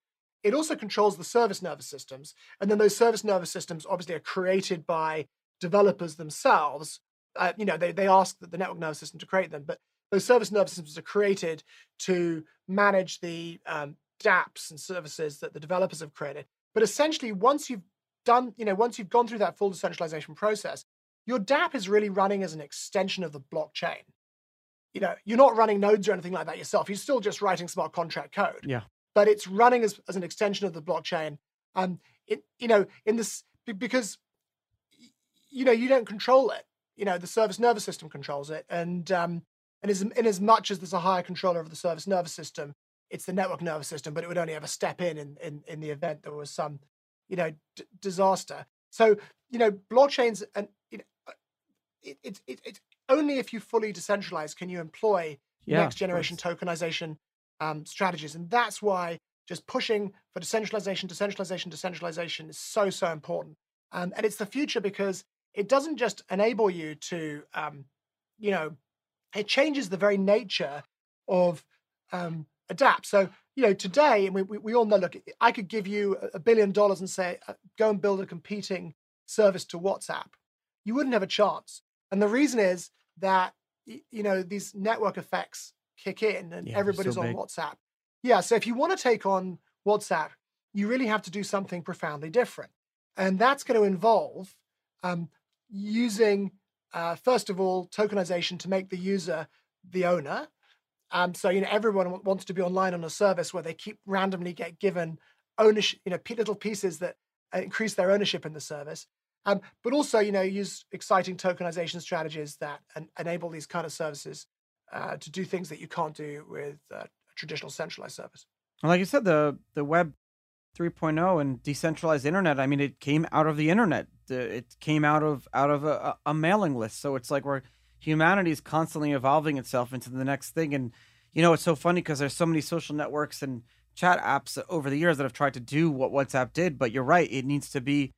It also controls the service nervous systems, and then those service nervous systems obviously are created by developers themselves. Uh, you know, they they ask the network nervous system to create them, but those service nervous systems are created to manage the um, dApps and services that the developers have created. But essentially, once you've done, you know, once you've gone through that full decentralization process, your dApp is really running as an extension of the blockchain. You know, you're not running nodes or anything like that yourself. You're still just writing smart contract code. Yeah. But it's running as, as an extension of the blockchain. Um, it, you know, in this because you know you don't control it. You know, the service nervous system controls it, and um, and as in as much as there's a higher controller of the service nervous system, it's the network nervous system, but it would only ever step in in, in, in the event there was some, you know, d- disaster. So, you know, blockchains and you know, uh, it, it, it, it's only if you fully decentralize can you employ yeah, next generation tokenization um, strategies. And that's why just pushing for decentralization, decentralization, decentralization is so, so important. Um, and it's the future because it doesn't just enable you to, um, you know, it changes the very nature of um, a dApp. So, you know, today, and we, we, we all know, look, I could give you a billion dollars and say, uh, go and build a competing service to WhatsApp. You wouldn't have a chance. And the reason is that, you know, these network effects kick in and yeah, everybody's so on WhatsApp. Yeah. So if you want to take on WhatsApp, you really have to do something profoundly different. And that's going to involve um, using, uh, first of all, tokenization to make the user the owner um, so you know everyone wants to be online on a service where they keep randomly get given ownership, you know, little pieces that uh, increase their ownership in the service. Um, but also, you know, use exciting tokenization strategies that en- enable these kind of services uh, to do things that you can't do with uh, a traditional centralized service. Like you said, the the web 3.0 and decentralized internet. I mean, it came out of the internet. Uh, it came out of out of a, a mailing list. So it's like we're humanity is constantly evolving itself into the next thing. And you know, it's so funny because there's so many social networks and chat apps over the years that have tried to do what WhatsApp did. But you're right; it needs to be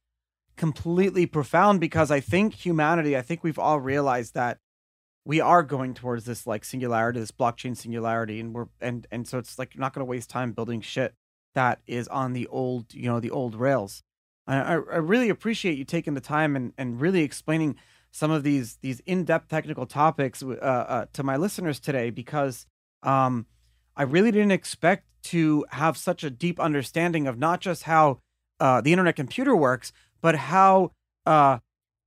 completely profound because I think humanity, I think we've all realized that we are going towards this like singularity, this blockchain singularity, and we're and and so it's like you're not going to waste time building shit that is on the old, you know, the old rails. I, I really appreciate you taking the time and, and really explaining some of these these in-depth technical topics uh, uh, to my listeners today because um, I really didn't expect to have such a deep understanding of not just how uh, the internet computer works, but how uh,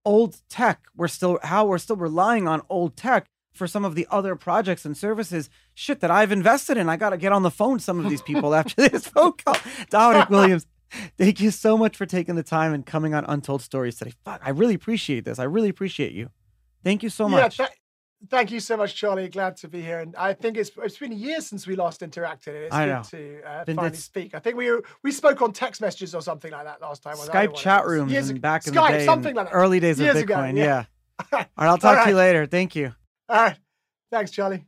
old tech we're still how we're still relying on old tech for some of the other projects and services shit that I've invested in. I got to get on the phone some of these people after this phone call. Dominic Williams, thank you so much for taking the time and coming on Untold Stories today. Fuck, I really appreciate this. I really appreciate you. Thank you so much. Yeah, th- thank you so much, Charlie. Glad to be here. And I think it's it's been years since we last interacted. It's I good know. to uh, finally this- speak. I think we were, we spoke on text messages or something like that last time. or the other Skype chat rooms years ago. back in Skype, the day, something like that. early days Years of ago, Bitcoin. yeah. yeah. All right, I'll talk to you later. Thank you. All right. Thanks, Charlie.